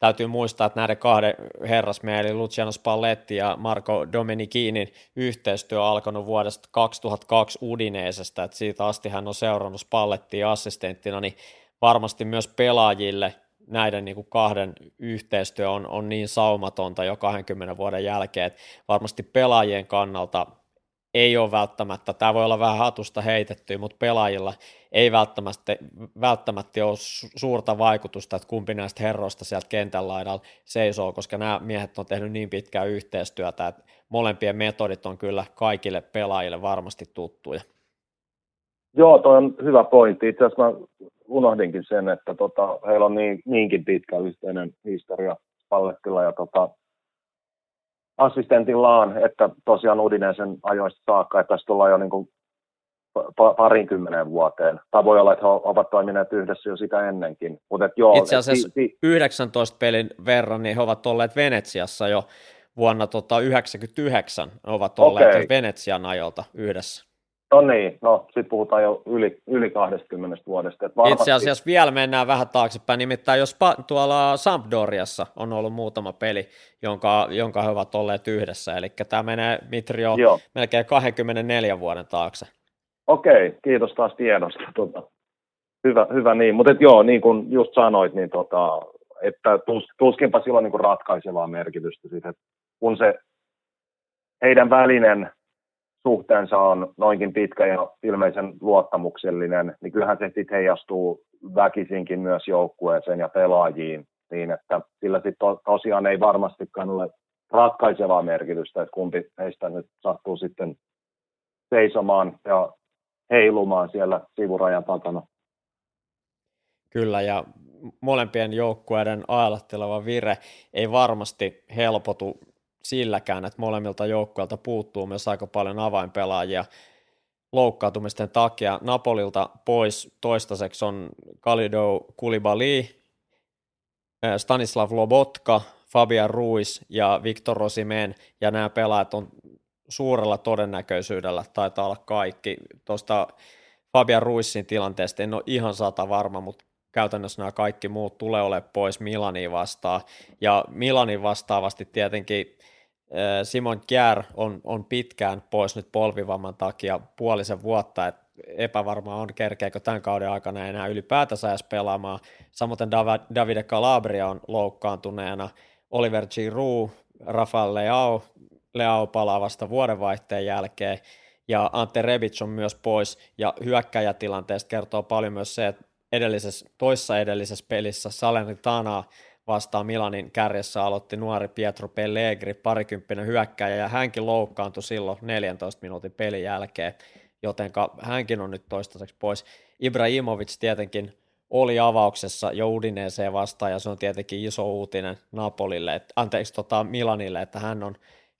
täytyy muistaa, että näiden kahden herrasmiehen, eli Luciano Spalletti ja Marco Domenicinin yhteistyö on alkanut vuodesta 2002 Udineesestä, että siitä asti hän on seurannut Spallettia assistenttina, niin varmasti myös pelaajille näiden niin kuin kahden yhteistyö on, on niin saumatonta jo 20 vuoden jälkeen, että varmasti pelaajien kannalta ei ole välttämättä, tämä voi olla vähän hatusta heitetty, mutta pelaajilla ei välttämättä, välttämättä ole suurta vaikutusta, että kumpi näistä herroista sieltä kentän laidalla seisoo, koska nämä miehet on tehnyt niin pitkää yhteistyötä, että molempien metodit on kyllä kaikille pelaajille varmasti tuttuja. Joo, toi on hyvä pointti. Itse asiassa mä unohdinkin sen, että tota, heillä on niin, niinkin pitkä yhteinen historia Pallettilla ja tota, assistentillaan, että tosiaan Udinesen ajoista saakka, että tässä tullaan jo niin kuin parinkymmeneen vuoteen. Tai voi olla, että he ovat toimineet yhdessä jo sitä ennenkin. Mutta et joo, Itse asiassa et, ti, 19 pelin verran niin he ovat olleet Venetsiassa jo vuonna tota, 99 ovat olleet okay. Venetsian ajolta yhdessä. No niin, no sitten puhutaan jo yli, yli 20 vuodesta. Että varmasti... Itse asiassa vielä mennään vähän taaksepäin, nimittäin jos tuolla Sampdoriassa on ollut muutama peli, jonka, jonka he ovat olleet yhdessä, eli tämä menee Mitri jo Joo. melkein 24 vuoden taakse. Okei, kiitos taas tiedosta. Tota, hyvä, hyvä niin, mutta joo, niin kuin just sanoit, niin tota, että tus, tuskinpa silloin niin ratkaisevaa merkitystä, siitä, että kun se heidän välinen suhteensa on noinkin pitkä ja ilmeisen luottamuksellinen, niin kyllähän se sitten heijastuu väkisinkin myös joukkueeseen ja pelaajiin, niin että sillä sitten to, tosiaan ei varmastikaan ole ratkaisevaa merkitystä, että kumpi heistä nyt sattuu sitten seisomaan ja heilumaan siellä sivurajan takana. Kyllä, ja molempien joukkueiden ailahteleva vire ei varmasti helpotu silläkään, että molemmilta joukkueilta puuttuu myös aika paljon avainpelaajia loukkaantumisten takia. Napolilta pois toistaiseksi on Kalido Kulibali, eh, Stanislav Lobotka, Fabian Ruiz ja Victor Rosimen, ja nämä pelaajat on suurella todennäköisyydellä, taitaa olla kaikki. Tuosta Fabian Ruissin tilanteesta en ole ihan sata varma, mutta käytännössä nämä kaikki muut tulee olemaan pois Milaniin vastaan. Ja Milanin vastaavasti tietenkin Simon Kjär on, on pitkään pois nyt polvivamman takia puolisen vuotta, että epävarmaa on, kerkeekö tämän kauden aikana enää ylipäätänsä edes pelaamaan. Samoin Davide Calabria on loukkaantuneena, Oliver Giroud, Rafael Leao, Leao palaa vasta vuodenvaihteen jälkeen, ja Ante Rebic on myös pois, ja hyökkäjätilanteesta kertoo paljon myös se, että edellisessä, toissa edellisessä pelissä Salernitana vastaan Milanin kärjessä aloitti nuori Pietro Pellegri, parikymppinen hyökkäjä, ja hänkin loukkaantui silloin 14 minuutin pelin jälkeen, joten hänkin on nyt toistaiseksi pois. Ibrahimovic tietenkin oli avauksessa jo Udineeseen vastaan, ja se on tietenkin iso uutinen Napolille, että, anteeksi tota Milanille, että hän on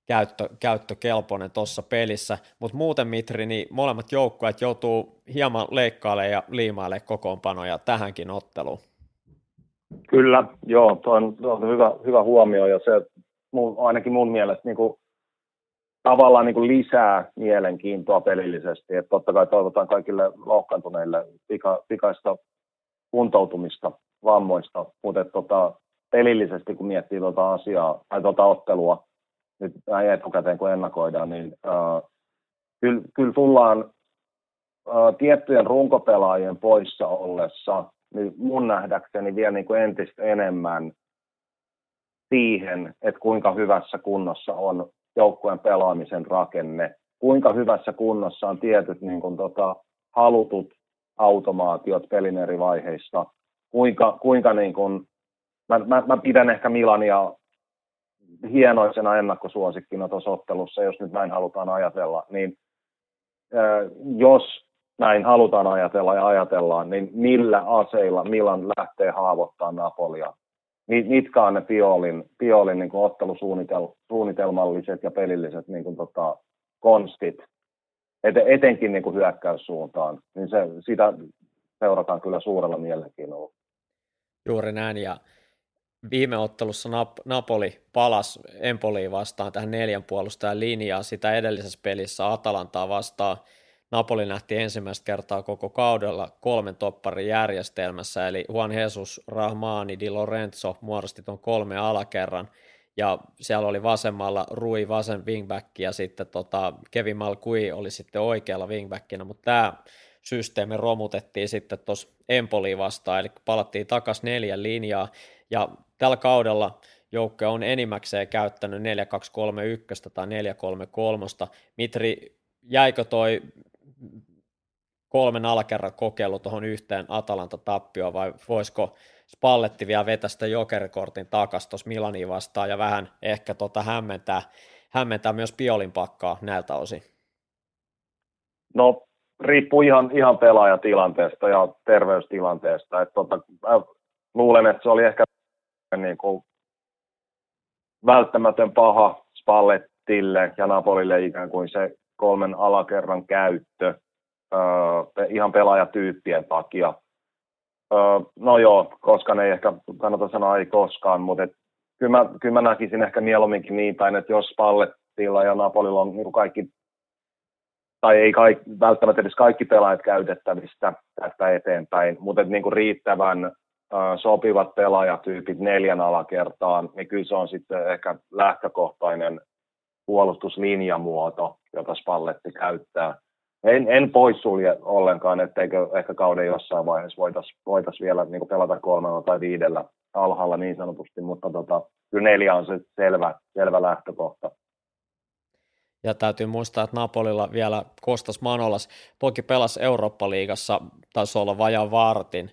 käyttö, käyttökelpoinen tuossa pelissä, mutta muuten Mitri, niin molemmat joukkueet joutuu hieman leikkailemaan ja liimailemaan kokoonpanoja tähänkin otteluun. Kyllä, joo, tuo on, tuo on hyvä, hyvä huomio ja se mun, ainakin mun mielestä niin kuin, tavallaan niin kuin lisää mielenkiintoa pelillisesti. Että totta kai toivotaan kaikille loukkaantuneille pika, pikaista kuntoutumista vammoista, mutta tota, pelillisesti kun miettii tuota asiaa tai tuota ottelua nyt näin etukäteen kun ennakoidaan, niin äh, kyllä, kyllä tullaan äh, tiettyjen runkopelaajien poissa ollessa niin mun nähdäkseni vielä niin kuin entistä enemmän siihen, että kuinka hyvässä kunnossa on joukkueen pelaamisen rakenne, kuinka hyvässä kunnossa on tietyt niin kuin, tota, halutut automaatiot pelin eri vaiheissa, kuinka, kuinka niin kuin, mä, mä, mä pidän ehkä Milania hienoisena ennakkosuosikkina tuossa ottelussa, jos nyt näin halutaan ajatella, niin jos näin halutaan ajatella ja ajatellaan, niin millä aseilla Milan lähtee haavoittamaan Napolia. Mitkä on ne Piolin, Piolin niin kuin ottelusuunnitelmalliset ja pelilliset niin kuin, tota, konstit, Et, etenkin niin kuin hyökkäyssuuntaan, niin se, sitä seurataan kyllä suurella mielenkiinnolla. Juuri näin, ja viime ottelussa Nap- Napoli palasi Empoliin vastaan tähän neljän puolustajan linjaa, sitä edellisessä pelissä Atalantaa vastaan – Napoli nähti ensimmäistä kertaa koko kaudella kolmen topparin järjestelmässä, eli Juan Jesus, Rahmani, Di Lorenzo muodosti tuon kolme alakerran, ja siellä oli vasemmalla Rui vasen wingback, ja sitten tota Kevin Malkui oli sitten oikealla wingbackinä, mutta tämä systeemi romutettiin sitten tuossa Empoliin vastaan, eli palattiin takaisin neljän linjaa, ja tällä kaudella joukko on enimmäkseen käyttänyt 4-2-3-1 tai 4-3-3. Mitri, jäikö toi kolmen alakerran kokeilu tuohon yhteen Atalanta-tappioon, vai voisiko Spalletti vielä vetä sitä jokerikortin takaisin tuossa Milaniin vastaan ja vähän ehkä tota hämmentää, hämmentää myös Piolin pakkaa näiltä osin? No riippuu ihan, ihan pelaajatilanteesta ja terveystilanteesta. Et tota, luulen, että se oli ehkä niin kuin välttämätön paha Spallettille ja Napolille ikään kuin se kolmen alakerran käyttö ihan pelaajatyyppien takia. No joo, koska ne ei ehkä kannata sanoa ei koskaan, mutta et, kyllä, mä, kyllä mä näkisin ehkä mieluumminkin niin päin, että jos Pallettilla ja Napolilla on niin kaikki, tai ei kaikki, välttämättä edes kaikki pelaajat käytettävistä tästä eteenpäin, mutta niin kuin riittävän sopivat pelaajatyypit neljän alakertaan, niin kyllä se on sitten ehkä lähtökohtainen puolustuslinjamuoto, jota Spalletti käyttää en, en poissulje ollenkaan, etteikö ehkä kauden jossain vaiheessa voitaisiin voitais vielä niin pelata kolmella tai viidellä alhaalla niin sanotusti, mutta tota, kyllä neljä on se selvä, selvä lähtökohta. Ja täytyy muistaa, että Napolilla vielä Kostas Manolas toki pelasi Eurooppa-liigassa, taisi olla vajaan vartin,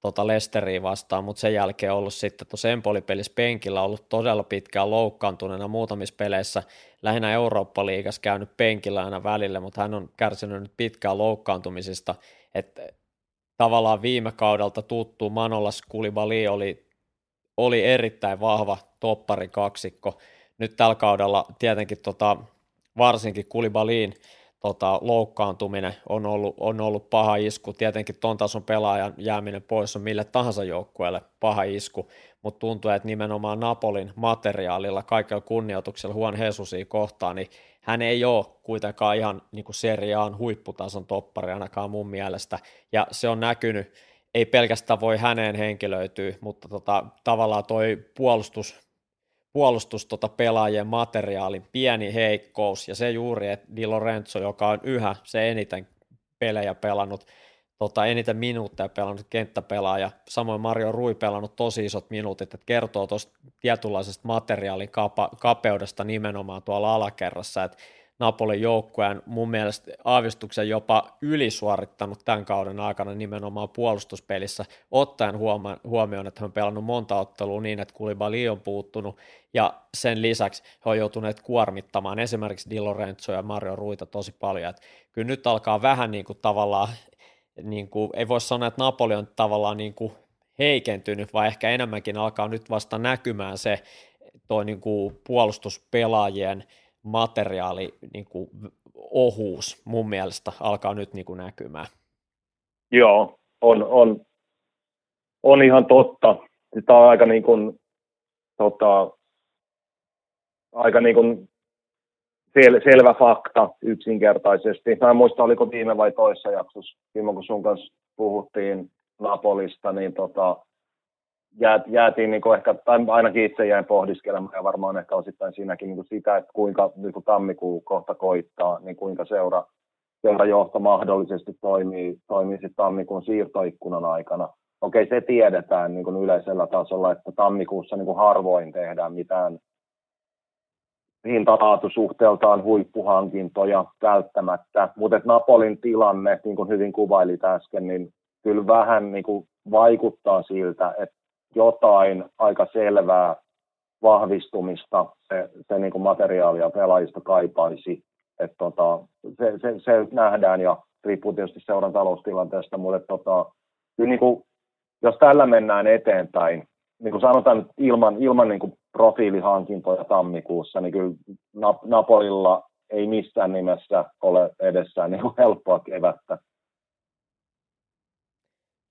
tota Lesteriä vastaan, mutta sen jälkeen ollut sitten tuossa Empoli-pelissä penkillä ollut todella pitkään loukkaantuneena muutamissa peleissä, lähinnä Eurooppa-liigassa käynyt penkillä aina välillä, mutta hän on kärsinyt nyt pitkään loukkaantumisista, että tavallaan viime kaudelta tuttu Manolas Kulibali oli, oli erittäin vahva toppari kaksikko, nyt tällä kaudella tietenkin tota, varsinkin Kulibaliin tota, loukkaantuminen on ollut, on ollut paha isku. Tietenkin ton tason pelaajan jääminen pois on mille tahansa joukkueelle paha isku, mutta tuntuu, että nimenomaan Napolin materiaalilla, kaikella kunnioituksella Juan Jesusia kohtaan, niin hän ei ole kuitenkaan ihan niin kuin seriaan huipputason toppari ainakaan mun mielestä, ja se on näkynyt, ei pelkästään voi häneen henkilöityä, mutta tota, tavallaan toi puolustus puolustus tota pelaajien materiaalin pieni heikkous, ja se juuri, että Di Lorenzo, joka on yhä se eniten pelejä pelannut, tota, eniten minuutteja pelannut kenttäpelaaja, samoin Mario Rui pelannut tosi isot minuutit, että kertoo tuosta tietynlaisesta materiaalin kapeudesta nimenomaan tuolla alakerrassa, että Napolin joukkueen mun mielestä aavistuksen jopa ylisuorittanut tämän kauden aikana nimenomaan puolustuspelissä, ottaen huomioon, että hän on pelannut monta ottelua niin, että Kulibali on puuttunut, ja sen lisäksi he on joutuneet kuormittamaan esimerkiksi Di Lorenzo ja Mario Ruita tosi paljon, että kyllä nyt alkaa vähän niin kuin tavallaan, niin kuin, ei voi sanoa, että Napoli on tavallaan niin kuin heikentynyt, vaan ehkä enemmänkin alkaa nyt vasta näkymään se toi niin kuin puolustuspelaajien materiaali niin kuin ohuus mun mielestä alkaa nyt niin kuin näkymään. Joo, on, on, on ihan totta. Tämä on aika, niin kuin, tota, aika niin kuin sel, selvä fakta yksinkertaisesti. Mä en muista, oliko viime vai toissa jaksossa, kun sun kanssa puhuttiin Napolista, niin tota, jäät, jäätiin niin ehkä, tai ainakin itse jäin pohdiskelemaan ja varmaan ehkä osittain siinäkin niin sitä, että kuinka niin kuin tammikuu kohta koittaa, niin kuinka seura, seurajohto mahdollisesti toimii, toimii sitten tammikuun siirtoikkunan aikana. Okei, se tiedetään niin kuin yleisellä tasolla, että tammikuussa niin kuin harvoin tehdään mitään hintalaatusuhteeltaan huippuhankintoja välttämättä, mutta Napolin tilanne, niin kuin hyvin kuvailit äsken, niin kyllä vähän niin kuin vaikuttaa siltä, että jotain aika selvää vahvistumista se, se niin kuin materiaalia pelaajista kaipaisi. Et tota, se, se, se, nähdään ja riippuu tietysti seuran taloustilanteesta, mutta tota, kyllä niin kuin, jos tällä mennään eteenpäin, niin kuin sanotaan ilman, ilman niin kuin profiilihankintoja tammikuussa, niin kyllä Napolilla ei missään nimessä ole edessään niin kuin helppoa kevättä.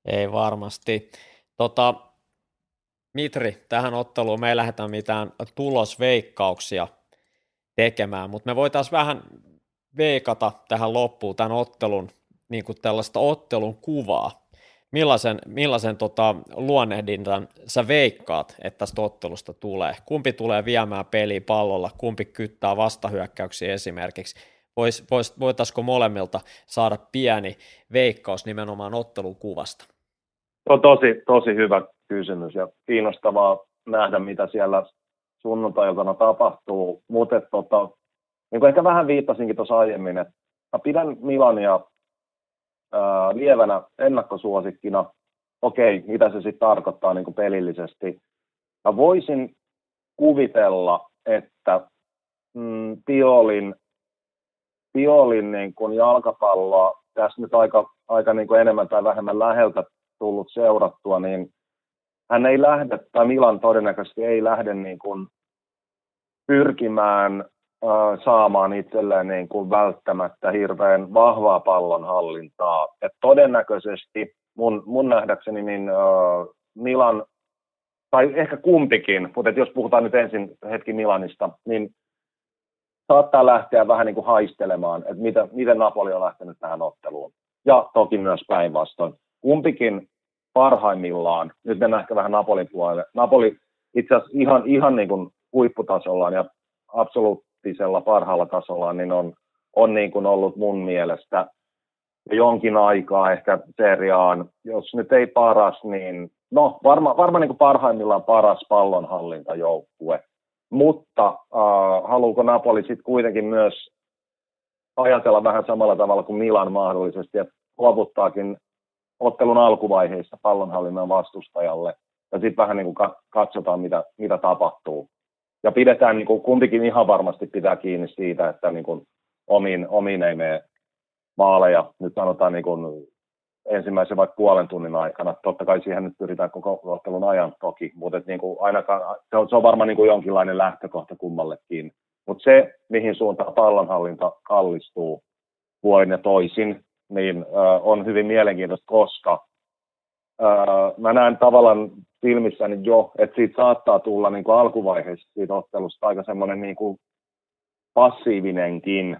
Ei varmasti. Tota, Mitri, tähän otteluun me ei lähdetä mitään tulosveikkauksia tekemään, mutta me voitaisiin vähän veikata tähän loppuun tämän ottelun, niin kuin tällaista ottelun kuvaa. Millaisen, millaisen tota, luonnehdintan sä veikkaat, että tästä ottelusta tulee? Kumpi tulee viemään peliä pallolla, kumpi kyttää vastahyökkäyksiä esimerkiksi? Vois, vois, voitaisiko molemmilta saada pieni veikkaus nimenomaan ottelun kuvasta? On tosi, tosi hyvä kysymys ja kiinnostavaa nähdä, mitä siellä sunnuntai tapahtuu. Mutta tota, niin kuin ehkä vähän viittasinkin tuossa aiemmin, että mä pidän Milania ää, lievänä ennakkosuosikkina. Okei, mitä se sitten tarkoittaa niin kuin pelillisesti. Mä voisin kuvitella, että mm, Piolin, Piolin niin kuin jalkapalloa tässä nyt aika, aika niin kuin enemmän tai vähemmän läheltä tullut seurattua, niin hän ei lähde, tai Milan todennäköisesti ei lähde niin kuin pyrkimään saamaan itselleen niin kuin välttämättä hirveän vahvaa pallonhallintaa. Et todennäköisesti mun, mun nähdäkseni niin äh, Milan, tai ehkä kumpikin, mutta jos puhutaan nyt ensin hetki Milanista, niin saattaa lähteä vähän niin kuin haistelemaan, että miten Napoli on lähtenyt tähän otteluun. Ja toki myös päinvastoin. Kumpikin parhaimmillaan, nyt mennään ehkä vähän Napolin puolelle. Napoli itse asiassa ihan, ihan niin kuin huipputasollaan ja absoluuttisella parhaalla tasollaan, niin on, on niin kuin ollut mun mielestä jonkin aikaa ehkä seriaan, jos nyt ei paras, niin no varmaan varma niin kuin parhaimmillaan paras pallonhallintajoukkue. Mutta äh, haluuko Napoli sitten kuitenkin myös ajatella vähän samalla tavalla kuin Milan mahdollisesti, että luovuttaakin ottelun alkuvaiheissa pallonhallinnan vastustajalle ja sitten vähän niin kuin katsotaan, mitä, mitä tapahtuu. Ja pidetään, niin kuin, kumpikin ihan varmasti pitää kiinni siitä, että niin kuin, omiin, omiin ei mene maaleja. Nyt sanotaan niin kuin, ensimmäisen vaikka puolen tunnin aikana. Totta kai siihen nyt pyritään koko ottelun ajan toki, mutta niin kuin ainakaan, se, on, se on varmaan niin kuin jonkinlainen lähtökohta kummallekin. Mutta se, mihin suuntaan pallonhallinta kallistuu puolin ja toisin, niin on hyvin mielenkiintoista, koska mä näen tavallaan silmissäni jo, että siitä saattaa tulla niin kuin alkuvaiheessa siitä ottelusta aika semmoinen niin kuin passiivinenkin,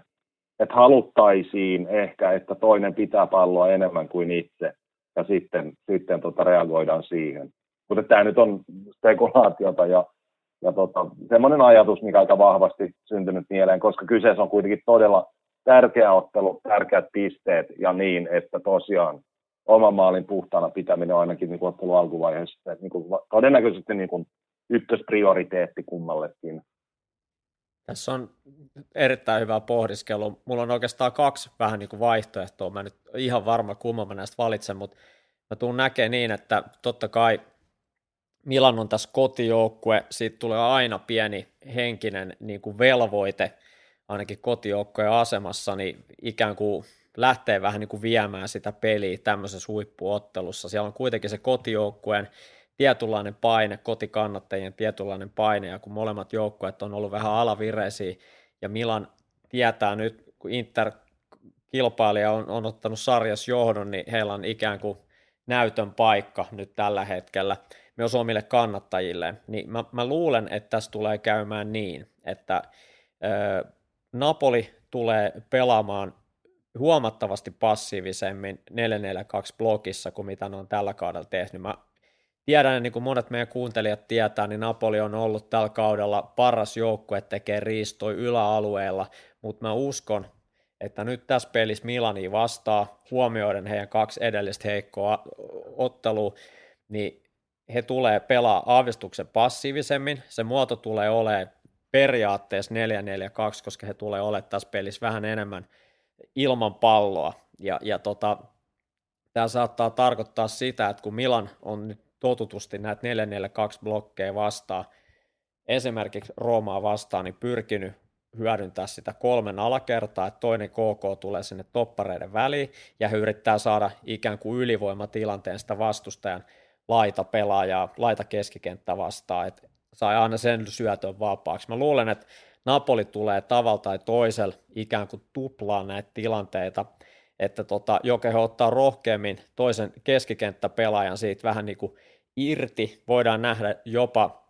että haluttaisiin ehkä, että toinen pitää palloa enemmän kuin itse, ja sitten, sitten tota reagoidaan siihen. Mutta tämä nyt on spekulaatiota ja, ja tota, semmoinen ajatus, mikä aika vahvasti syntynyt mieleen, koska kyseessä on kuitenkin todella tärkeä ottelu, tärkeät pisteet ja niin, että tosiaan oman maalin puhtaana pitäminen on ainakin niin ottelun alkuvaiheessa että niin kuin, todennäköisesti niin kuin ykkösprioriteetti kummallekin. Tässä on erittäin hyvä pohdiskelu. Mulla on oikeastaan kaksi vähän niin kuin vaihtoehtoa. Mä en nyt ihan varma, kumman mä näistä valitsen, mutta mä tuun näkemään niin, että totta kai Milan on tässä kotijoukkue, siitä tulee aina pieni henkinen niin kuin velvoite – ainakin kotijoukkojen asemassa, niin ikään kuin lähtee vähän niin kuin viemään sitä peliä tämmöisessä huippuottelussa. Siellä on kuitenkin se kotijoukkueen tietynlainen paine, kotikannattajien tietynlainen paine, ja kun molemmat joukkueet on ollut vähän alavireisiä, ja Milan tietää nyt, kun Inter kilpailija on, on ottanut sarjas johdon, niin heillä on ikään kuin näytön paikka nyt tällä hetkellä myös omille kannattajille, niin mä, mä luulen, että tässä tulee käymään niin, että Napoli tulee pelaamaan huomattavasti passiivisemmin 4-4-2 blokissa kuin mitä ne on tällä kaudella tehnyt. Mä tiedän, niin kuin monet meidän kuuntelijat tietää, niin Napoli on ollut tällä kaudella paras joukkue tekee riistoi yläalueella, mutta mä uskon, että nyt tässä pelissä Milani vastaa, huomioiden heidän kaksi edellistä heikkoa ottelua, niin he tulee pelaa aavistuksen passiivisemmin, se muoto tulee olemaan periaatteessa 4-4-2, koska he tulee olemaan tässä pelissä vähän enemmän ilman palloa. Ja, ja tota, tämä saattaa tarkoittaa sitä, että kun Milan on nyt totutusti näitä 4-4-2 blokkeja vastaan, esimerkiksi Roomaa vastaan, niin pyrkinyt hyödyntää sitä kolmen alakertaa, että toinen KK tulee sinne toppareiden väliin ja he yrittää saada ikään kuin ylivoimatilanteen sitä vastustajan laita pelaajaa, laita keskikenttä vastaan, että sai aina sen syötön vapaaksi. Mä luulen, että Napoli tulee tavalla tai toisella ikään kuin tuplaa näitä tilanteita, että tota, Joke ottaa rohkeammin toisen keskikenttäpelaajan siitä vähän niin kuin irti, voidaan nähdä jopa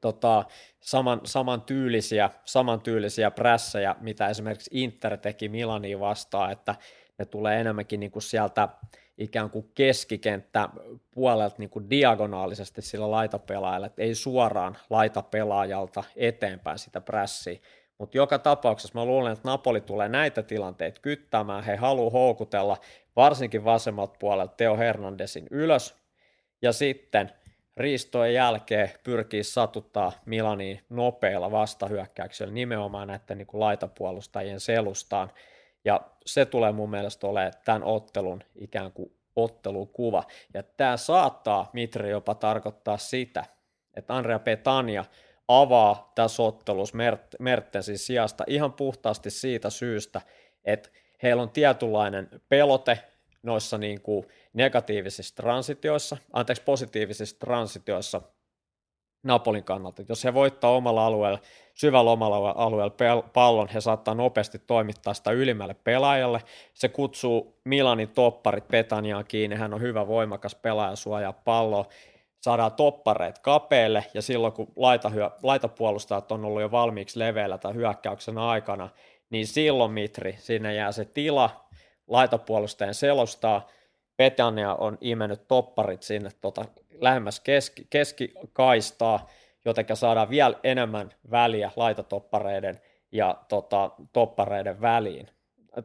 tota, saman, saman tyylisiä, saman tyylisiä prässejä, mitä esimerkiksi Inter teki Milaniin vastaan, että ne tulee enemmänkin niin kuin sieltä ikään kuin keskikenttä puolelta niin kuin diagonaalisesti sillä laitapelaajalla, että ei suoraan laitapelaajalta eteenpäin sitä prässiä. Mutta joka tapauksessa mä luulen, että Napoli tulee näitä tilanteita kyttämään. He haluaa houkutella varsinkin vasemmalta puolelta Teo Hernandesin ylös. Ja sitten riistojen jälkeen pyrkii satuttaa Milaniin nopeilla vastahyökkäyksillä nimenomaan näiden niin kuin laitapuolustajien selustaan. Ja se tulee mun mielestä olemaan tämän ottelun ikään kuin ottelukuva. Ja tämä saattaa, Mitri, jopa tarkoittaa sitä, että Andrea Petania avaa tässä ottelussa Mert- Mertensin sijasta ihan puhtaasti siitä syystä, että heillä on tietynlainen pelote noissa niin kuin negatiivisissa transitioissa, anteeksi positiivisissa transitioissa Napolin kannalta. Jos he voittaa omalla alueella, syvällä omalla alueella pallon, he saattaa nopeasti toimittaa sitä ylimmälle pelaajalle. Se kutsuu Milanin topparit Petaniaan kiinni, hän on hyvä voimakas pelaaja, suojaa palloa, saadaan toppareet kapeelle, ja silloin kun laitahyö, laitapuolustajat on ollut jo valmiiksi leveillä tai hyökkäyksen aikana, niin silloin Mitri, sinne jää se tila, laitapuolustajan selostaa, Petania on imennyt topparit sinne tota, lähemmäs keski, keskikaistaa, joten saadaan vielä enemmän väliä laitatoppareiden ja tota, toppareiden väliin,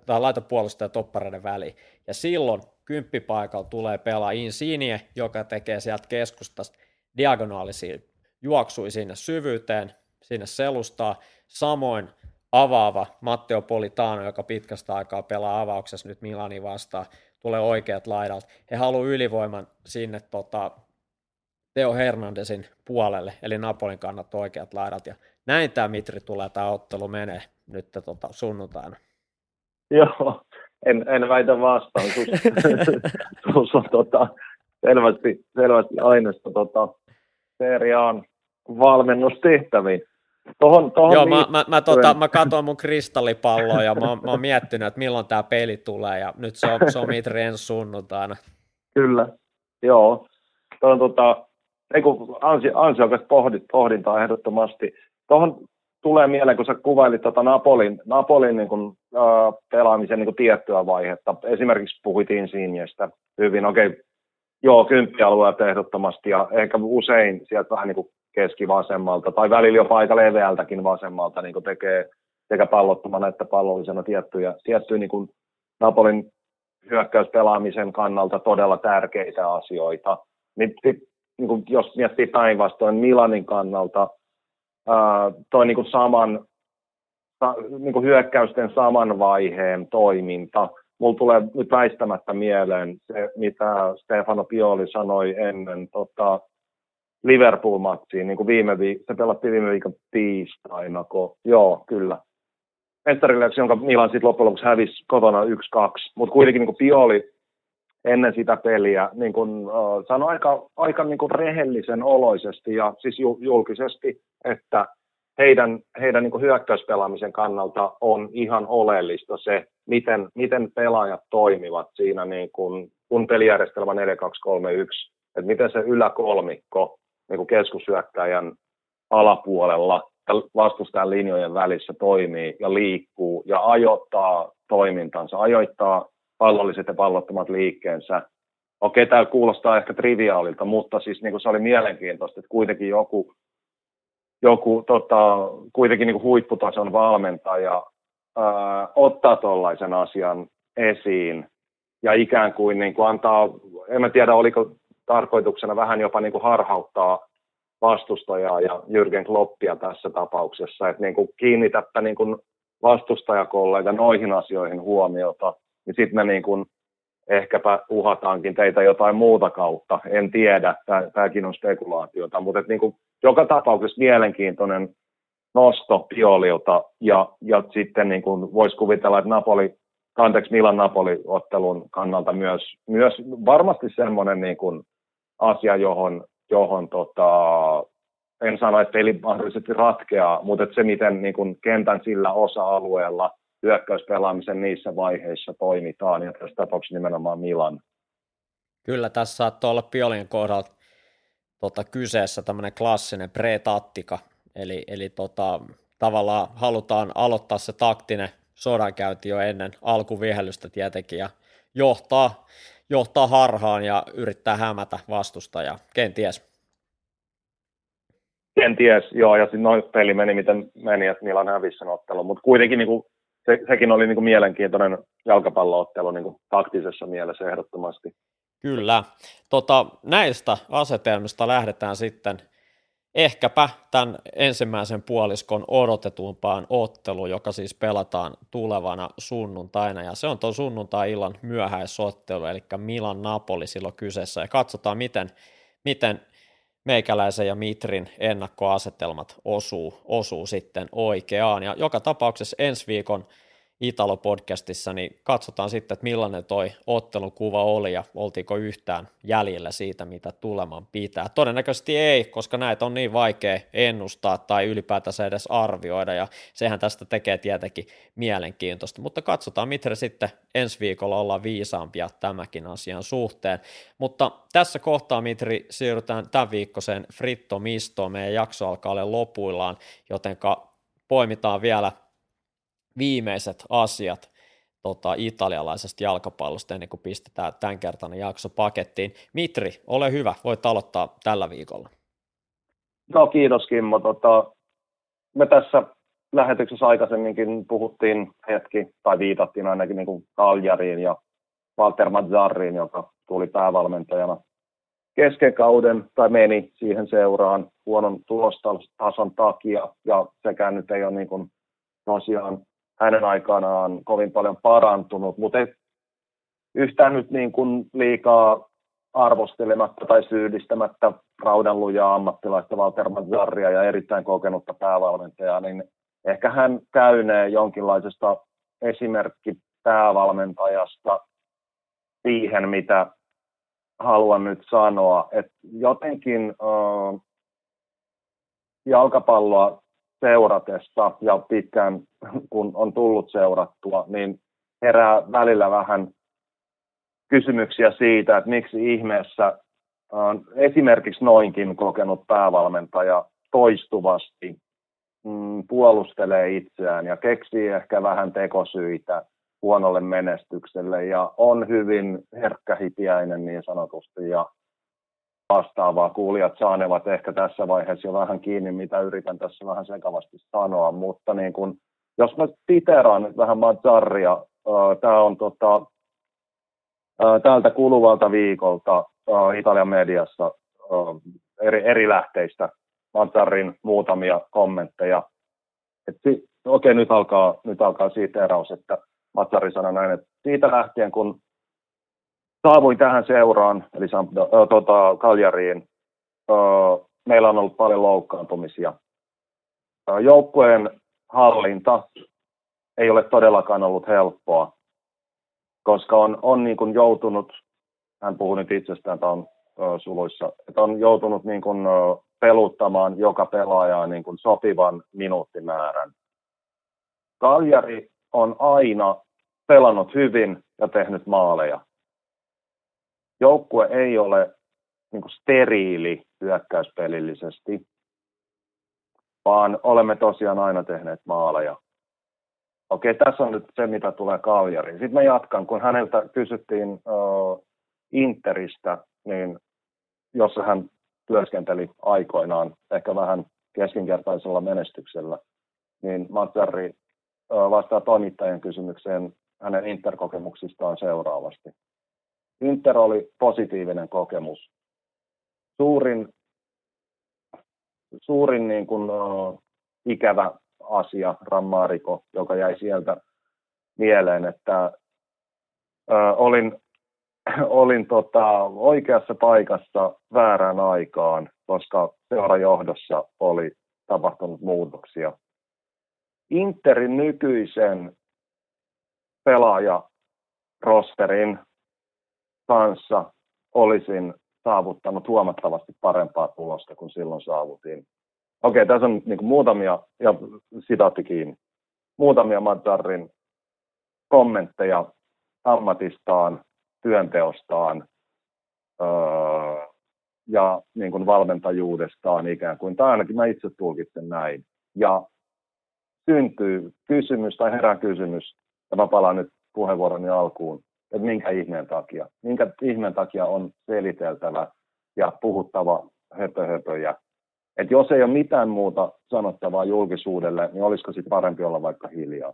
tai laitapuolustajan toppareiden väliin. Ja silloin kymppipaikalla tulee pelaa Insigne, joka tekee sieltä keskustasta diagonaalisia juoksui sinne syvyyteen, sinne selustaa. Samoin avaava Matteo Politano, joka pitkästä aikaa pelaa avauksessa nyt Milani vastaan, tulee oikeat laidalta. He haluavat ylivoiman sinne tota, Teo Hernandesin puolelle, eli Napolin kannat oikeat laidat. Ja näin tämä Mitri tulee, tämä ottelu menee nyt tota, sunnuntaina. Joo, en, en väitä vastaan. Tuossa on tota, selvästi, selvästi aineesta tota, seriaan valmennustehtäviin. Tohon, tohon Joo, mä, mä, mä, tota, mä katson mun kristallipalloa ja mä, mä oon miettinyt, että milloin tämä peli tulee ja nyt se on, se on Mitri ensi sunnuntaina. Kyllä, joo. Tuo on tota, ei kun ansi, ansiokas pohdit, pohdintaa ehdottomasti. Tuohon tulee mieleen, kun sä kuvailit tota Napolin, Napolin niin kun, äh, pelaamisen niin kun tiettyä vaihetta. Esimerkiksi puhuitiin Sinjestä hyvin, okei, okay, joo, kymppialueelta ehdottomasti ja ehkä usein sieltä vähän niin keskivasemmalta tai välillä jopa aika leveältäkin vasemmalta niin tekee sekä pallottomana että pallollisena tiettyjä, tiettyjä niin Napolin hyökkäyspelaamisen kannalta todella tärkeitä asioita. Niin, niin kuin jos miettii päinvastoin Milanin kannalta, ää, toi niin kuin saman, niin kuin hyökkäysten saman vaiheen toiminta, mulla tulee nyt väistämättä mieleen se, mitä Stefano Pioli sanoi ennen tota, Liverpool-matsiin, niin kuin viime viik- se pelattiin viime viikon tiistaina, kun, joo, kyllä. Mestarileksi, jonka Milan sitten loppujen lopuksi hävisi kotona 1-2, mutta kuitenkin niin kuin Pioli ennen sitä peliä niin kuin, uh, sanoi aika, aika niin kuin rehellisen oloisesti ja siis julkisesti, että heidän, heidän niin hyökkäyspelaamisen kannalta on ihan oleellista se, miten, miten pelaajat toimivat siinä, niin kuin, kun pelijärjestelmä 4-2-3-1, että miten se yläkolmikko niin kuin keskushyökkäjän alapuolella ja vastustajan linjojen välissä toimii ja liikkuu ja ajoittaa toimintansa, ajoittaa pallolliset ja pallottomat liikkeensä. Okei, tämä kuulostaa ehkä triviaalilta, mutta siis niin kuin se oli mielenkiintoista, että kuitenkin joku, joku tota, kuitenkin niin kuin huipputason valmentaja ää, ottaa tuollaisen asian esiin ja ikään kuin, niin kuin antaa, en mä tiedä oliko tarkoituksena vähän jopa niin kuin harhauttaa vastustajaa ja Jürgen Kloppia tässä tapauksessa, että niin kuin kiinnitäpä niin kuin vastustajakollega noihin asioihin huomiota, niin sitten me niin kuin ehkäpä uhataankin teitä jotain muuta kautta, en tiedä, tämäkin on spekulaatiota, mutta niin kuin joka tapauksessa mielenkiintoinen nosto Piolilta ja, ja sitten niin kuin voisi kuvitella, että Napoli, anteeksi Milan Napoli-ottelun kannalta myös, myös varmasti semmoinen niin kuin asia, johon, johon tota, en sano, että peli mahdollisesti ratkeaa, mutta että se, miten niin kuin kentän sillä osa-alueella hyökkäyspelaamisen niissä vaiheissa toimitaan, ja tässä tapauksessa nimenomaan Milan. Kyllä, tässä saattaa olla Piolin kohdalla tota, kyseessä tämmöinen klassinen pre-tattika, eli, eli tota, tavallaan halutaan aloittaa se taktinen sodankäynti jo ennen alkuvihellystä tietenkin, ja johtaa, johtaa harhaan ja yrittää hämätä vastustajaa, kenties. Kenties, joo, ja sitten noin peli meni miten meni, että Milan hävisi sen ottelun, mutta kuitenkin niin kuin, se, sekin oli niin kuin mielenkiintoinen jalkapalloottelu niin kuin taktisessa mielessä ehdottomasti. Kyllä. Tota, näistä asetelmista lähdetään sitten ehkäpä tämän ensimmäisen puoliskon odotetumpaan otteluun, joka siis pelataan tulevana sunnuntaina, ja se on tuon sunnuntai-illan myöhäisottelu, eli Milan Napoli silloin kyseessä, ja katsotaan miten, miten meikäläisen ja Mitrin ennakkoasetelmat osuu, osuu sitten oikeaan, ja joka tapauksessa ensi viikon Italo-podcastissa, niin katsotaan sitten, että millainen toi ottelukuva oli ja oltiinko yhtään jäljellä siitä, mitä tuleman pitää. Todennäköisesti ei, koska näitä on niin vaikea ennustaa tai ylipäätänsä edes arvioida ja sehän tästä tekee tietenkin mielenkiintoista, mutta katsotaan, miten sitten ensi viikolla ollaan viisaampia tämäkin asian suhteen. Mutta tässä kohtaa, Mitri, siirrytään tämän viikkoiseen Fritto Mistoon. Meidän jakso alkaa olla lopuillaan, jotenka poimitaan vielä viimeiset asiat tota, italialaisesta jalkapallosta ennen kuin pistetään tämänkertainen jakso pakettiin. Mitri, ole hyvä, voit aloittaa tällä viikolla. No kiitos Kimmo. Tota, me tässä lähetyksessä aikaisemminkin puhuttiin hetki, tai viitattiin ainakin niin kuin Kaljariin ja Walter Mazzarriin, joka tuli päävalmentajana kesken kauden tai meni siihen seuraan huonon tulostason takia, ja sekään nyt ei ole niin kuin tosiaan hänen aikanaan kovin paljon parantunut, mutta yhtään nyt niin kuin liikaa arvostelematta tai syyllistämättä raudanlujaa ammattilaista Walter Mazzarria ja erittäin kokenutta päävalmentajaa, niin ehkä hän käynee jonkinlaisesta esimerkki päävalmentajasta siihen, mitä haluan nyt sanoa, että jotenkin äh, jalkapalloa seuratessa ja pitkään kun on tullut seurattua, niin herää välillä vähän kysymyksiä siitä, että miksi ihmeessä esimerkiksi noinkin kokenut päävalmentaja toistuvasti mm, puolustelee itseään ja keksii ehkä vähän tekosyitä huonolle menestykselle ja on hyvin herkkähipiäinen niin sanotusti ja vastaavaa. Kuulijat saanevat ehkä tässä vaiheessa jo vähän kiinni, mitä yritän tässä vähän sekavasti sanoa, mutta niin kun, jos mä siteraan nyt vähän Mazzaria, tämä on tota, tältä kuluvalta viikolta Italian mediassa eri, eri lähteistä Mazzarin muutamia kommentteja. Okei, okay, nyt alkaa, nyt alkaa siteraus, että Mazzari sanoi näin, että siitä lähtien kun saavuin tähän seuraan, eli äh, tota, Kaljariin. Äh, meillä on ollut paljon loukkaantumisia. Äh, joukkueen hallinta ei ole todellakaan ollut helppoa, koska on, on niin kuin joutunut, hän puhuu nyt itsestään, tämä on äh, suluissa, että on joutunut niin kuin, äh, peluttamaan joka pelaajaa niin kuin sopivan minuuttimäärän. Kaljari on aina pelannut hyvin ja tehnyt maaleja joukkue ei ole niin kuin steriili hyökkäyspelillisesti, vaan olemme tosiaan aina tehneet maaleja. Okei, tässä on nyt se, mitä tulee Kaljariin. Sitten mä jatkan, kun häneltä kysyttiin uh, Interistä, niin jossa hän työskenteli aikoinaan ehkä vähän keskinkertaisella menestyksellä, niin Mazzarri uh, vastaa toimittajan kysymykseen hänen interkokemuksistaan seuraavasti. Inter oli positiivinen kokemus. Suurin, suurin niin kuin, uh, ikävä asia, Rammariko, joka jäi sieltä mieleen, että uh, olin, olin tota, oikeassa paikassa väärään aikaan, koska seurajohdossa oli tapahtunut muutoksia. Interin nykyisen pelaajarosterin kanssa olisin saavuttanut huomattavasti parempaa tulosta kuin silloin saavutin. Okei, tässä on niin kuin muutamia, ja sitaatti kiinni, muutamia Mazzarin kommentteja ammatistaan, työnteostaan öö, ja niin kuin valmentajuudestaan ikään kuin, tai ainakin mä itse tulkitsen näin. Ja syntyy kysymys tai herää kysymys, ja mä palaan nyt puheenvuoroni alkuun, että minkä ihmeen takia, minkä ihmeen takia on seliteltävä ja puhuttava höpöhöpöjä. Että jos ei ole mitään muuta sanottavaa julkisuudelle, niin olisiko sitten parempi olla vaikka hiljaa?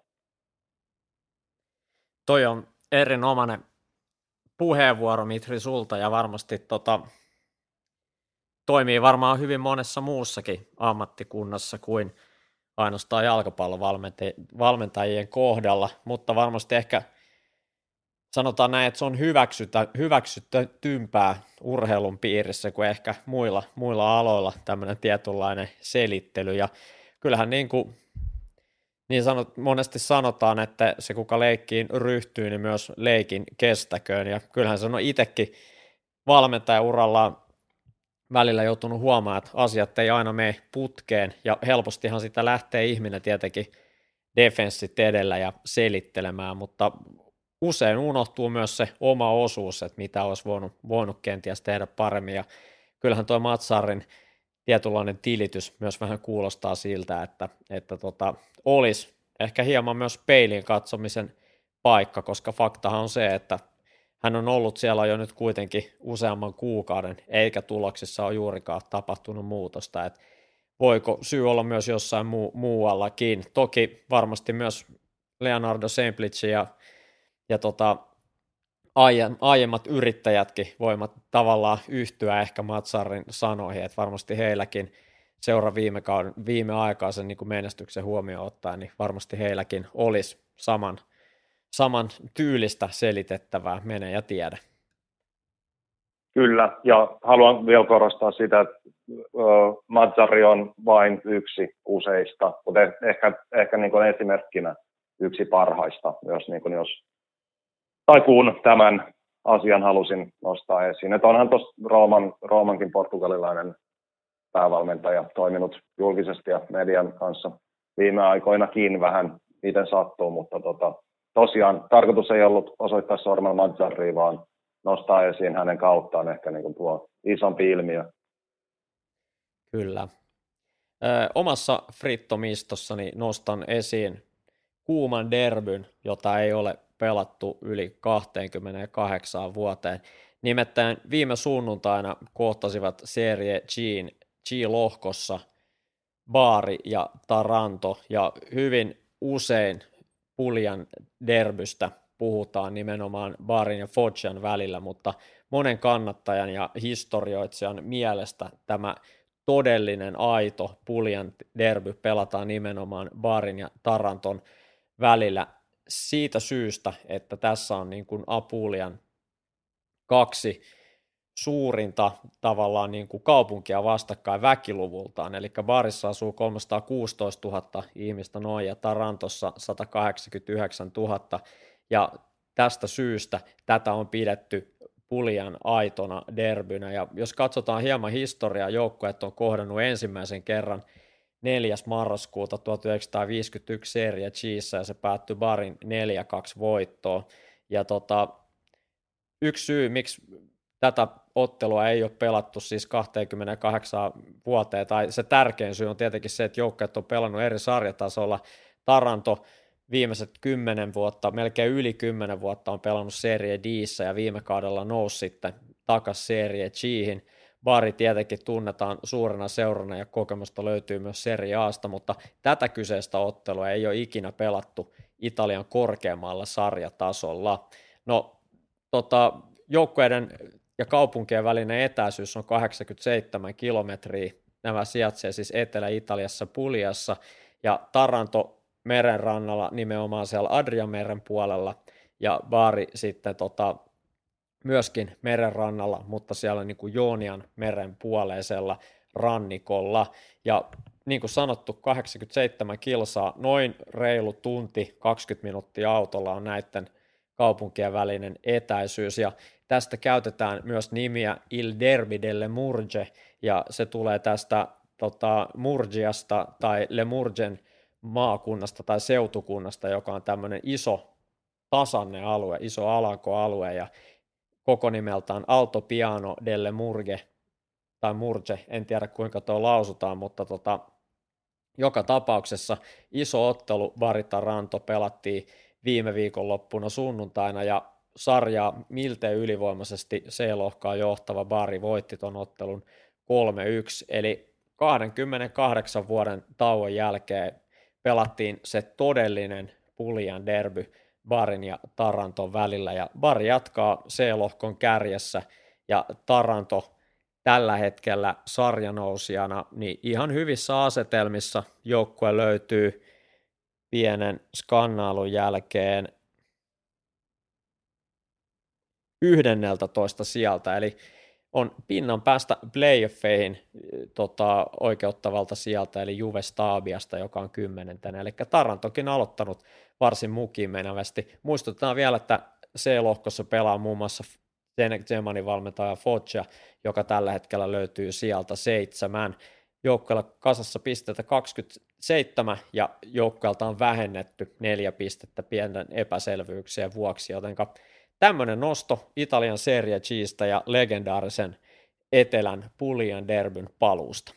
Toi on erinomainen puheenvuoro Mitri sulta ja varmasti tota, toimii varmaan hyvin monessa muussakin ammattikunnassa kuin ainoastaan jalkapallovalmentajien kohdalla, mutta varmasti ehkä sanotaan näin, että se on hyväksytä, hyväksyttympää urheilun piirissä kuin ehkä muilla, muilla aloilla tämmöinen tietynlainen selittely. Ja kyllähän niin kuin niin sanot, monesti sanotaan, että se kuka leikkiin ryhtyy, niin myös leikin kestäköön. Ja kyllähän se on itsekin valmentajaurallaan välillä joutunut huomaamaan, että asiat ei aina mene putkeen, ja helpostihan sitä lähtee ihminen tietenkin defenssit edellä ja selittelemään, mutta usein unohtuu myös se oma osuus, että mitä olisi voinut, voinut kenties tehdä paremmin, ja kyllähän tuo Matsarin tietynlainen tilitys myös vähän kuulostaa siltä, että, että tota, olisi ehkä hieman myös peiliin katsomisen paikka, koska faktahan on se, että hän on ollut siellä jo nyt kuitenkin useamman kuukauden, eikä tuloksissa ole juurikaan tapahtunut muutosta, että voiko syy olla myös jossain muu, muuallakin. Toki varmasti myös Leonardo Semplici ja, ja tota, aiemmat yrittäjätkin voivat tavallaan yhtyä ehkä Matsarin sanoihin, että varmasti heilläkin seura viime, kauden, viime aikaisen niin menestyksen huomioon ottaen, niin varmasti heilläkin olisi saman, saman tyylistä selitettävää, mene ja tiedä. Kyllä, ja haluan vielä korostaa sitä, että Mazzari on vain yksi useista, mutta ehkä, ehkä niin kuin esimerkkinä yksi parhaista, jos, niin kuin jos tai kun tämän asian halusin nostaa esiin. Että onhan tuossa Rooman, Roomankin portugalilainen päävalmentaja toiminut julkisesti ja median kanssa viime aikoinakin vähän miten sattuu, mutta tota, tosiaan tarkoitus ei ollut osoittaa sormella Mazzarriin, vaan nostaa esiin hänen kauttaan ehkä niin kuin tuo isompi ilmiö. Kyllä. Ö, omassa frittomistossani nostan esiin kuuman derbyn, jota ei ole pelattu yli 28 vuoteen. Nimittäin viime sunnuntaina kohtasivat Serie Gin, G-lohkossa Baari ja Taranto, ja hyvin usein Puljan derbystä puhutaan nimenomaan Baarin ja Foggian välillä, mutta monen kannattajan ja historioitsijan mielestä tämä todellinen aito Puljan derby pelataan nimenomaan Baarin ja Taranton välillä siitä syystä, että tässä on niin kuin Apulian kaksi suurinta tavallaan niin kuin kaupunkia vastakkain väkiluvultaan, eli Barissa asuu 316 000 ihmistä noin ja Tarantossa 189 000, ja tästä syystä tätä on pidetty Pulian aitona derbynä, ja jos katsotaan hieman historiaa, joukkueet on kohdannut ensimmäisen kerran 4. marraskuuta 1951 Serie Chiissä ja se päättyi Barin 4-2 voittoon. Ja tota, yksi syy, miksi tätä ottelua ei ole pelattu siis 28 vuoteen, tai se tärkein syy on tietenkin se, että joukkueet on pelannut eri sarjatasolla. Taranto viimeiset kymmenen vuotta, melkein yli kymmenen vuotta on pelannut Serie D ja viime kaudella nousi sitten takaisin Serie Chihin. Bari tietenkin tunnetaan suurena seurana ja kokemusta löytyy myös Serie Asta, mutta tätä kyseistä ottelua ei ole ikinä pelattu Italian korkeammalla sarjatasolla. No, tota, joukkueiden ja kaupunkien välinen etäisyys on 87 kilometriä. Nämä sijaitsee siis Etelä-Italiassa Puliassa ja Taranto merenrannalla nimenomaan siellä Adriameren puolella ja Baari sitten tota, myöskin merenrannalla, mutta siellä niin kuin Joonian meren puoleisella rannikolla. Ja niin kuin sanottu, 87 kilsaa, noin reilu tunti, 20 minuuttia autolla on näiden kaupunkien välinen etäisyys, ja tästä käytetään myös nimiä Il Derby delle Murge, ja se tulee tästä tota, Murgiasta tai Le Murgen maakunnasta tai seutukunnasta, joka on tämmöinen iso tasanne alue, iso alankoalue, ja koko nimeltään Alto Piano delle Murge, tai Murge, en tiedä kuinka tuo lausutaan, mutta tota, joka tapauksessa iso ottelu Barita Ranto pelattiin viime viikonloppuna sunnuntaina ja sarjaa miltei ylivoimaisesti C-lohkaa johtava Bari voitti ton ottelun 3-1, eli 28 vuoden tauon jälkeen pelattiin se todellinen puljan derby Barin ja Taranton välillä, ja Bari jatkaa C-lohkon kärjessä, ja Taranto tällä hetkellä sarjanousijana, niin ihan hyvissä asetelmissa joukkue löytyy pienen skannailun jälkeen 11 sieltä, eli on pinnan päästä playoffeihin tota, oikeuttavalta sieltä, eli Juve Stabiasta, joka on kymmenentenä. Eli Tarantokin aloittanut varsin mukiin menevästi. Muistutetaan vielä, että C-lohkossa pelaa muun muassa Zemanin valmentaja Foggia, joka tällä hetkellä löytyy sieltä seitsemän. Joukkueella kasassa pisteitä 27 ja joukkueelta on vähennetty neljä pistettä pienen epäselvyyksien vuoksi, jotenka tämmöinen nosto Italian Serie Gistä ja legendaarisen Etelän Pullian Derbyn paluusta.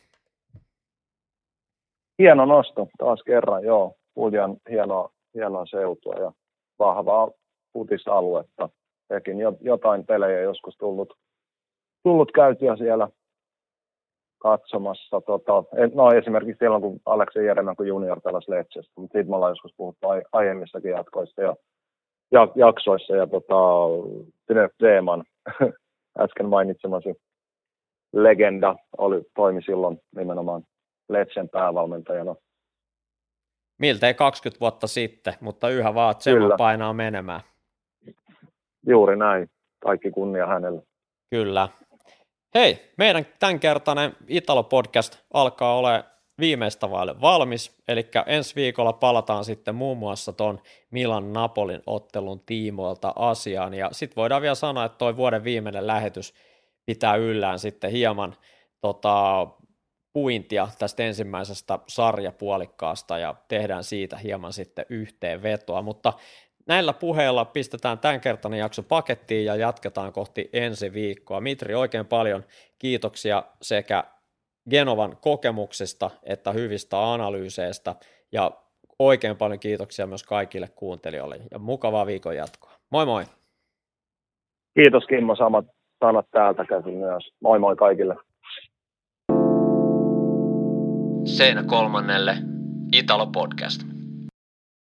Hieno nosto taas kerran, joo. Pullian hienoa, hienoa seutua ja vahvaa futisaluetta. Sekin jotain pelejä joskus tullut, tullut käytyä siellä katsomassa. Tota, no esimerkiksi silloin, kun Aleksi Jeremän kun junior pelasi Letsestä, mutta siitä me ollaan joskus puhuttu aiemmissakin jatkoissa ja jaksoissa ja tota, Tine Zeeman, äsken mainitsemasi legenda, oli, toimi silloin nimenomaan Letsen päävalmentajana. Miltei 20 vuotta sitten, mutta yhä vaan Zeeman painaa menemään. Juuri näin. Kaikki kunnia hänelle. Kyllä. Hei, meidän tämänkertainen Italo-podcast alkaa olla viimeistä vaille valmis, eli ensi viikolla palataan sitten muun muassa tuon Milan Napolin ottelun tiimoilta asiaan, ja sitten voidaan vielä sanoa, että toi vuoden viimeinen lähetys pitää yllään sitten hieman tota, puintia tästä ensimmäisestä sarjapuolikkaasta, ja tehdään siitä hieman sitten yhteenvetoa, mutta näillä puheilla pistetään tämänkertainen jakso pakettiin ja jatketaan kohti ensi viikkoa. Mitri, oikein paljon kiitoksia sekä Genovan kokemuksesta että hyvistä analyyseistä ja oikein paljon kiitoksia myös kaikille kuuntelijoille ja mukavaa viikon jatkoa. Moi moi! Kiitos Kimmo, samat sanat täältä käsin myös. Moi moi kaikille! Seinä kolmannelle Italo Podcast.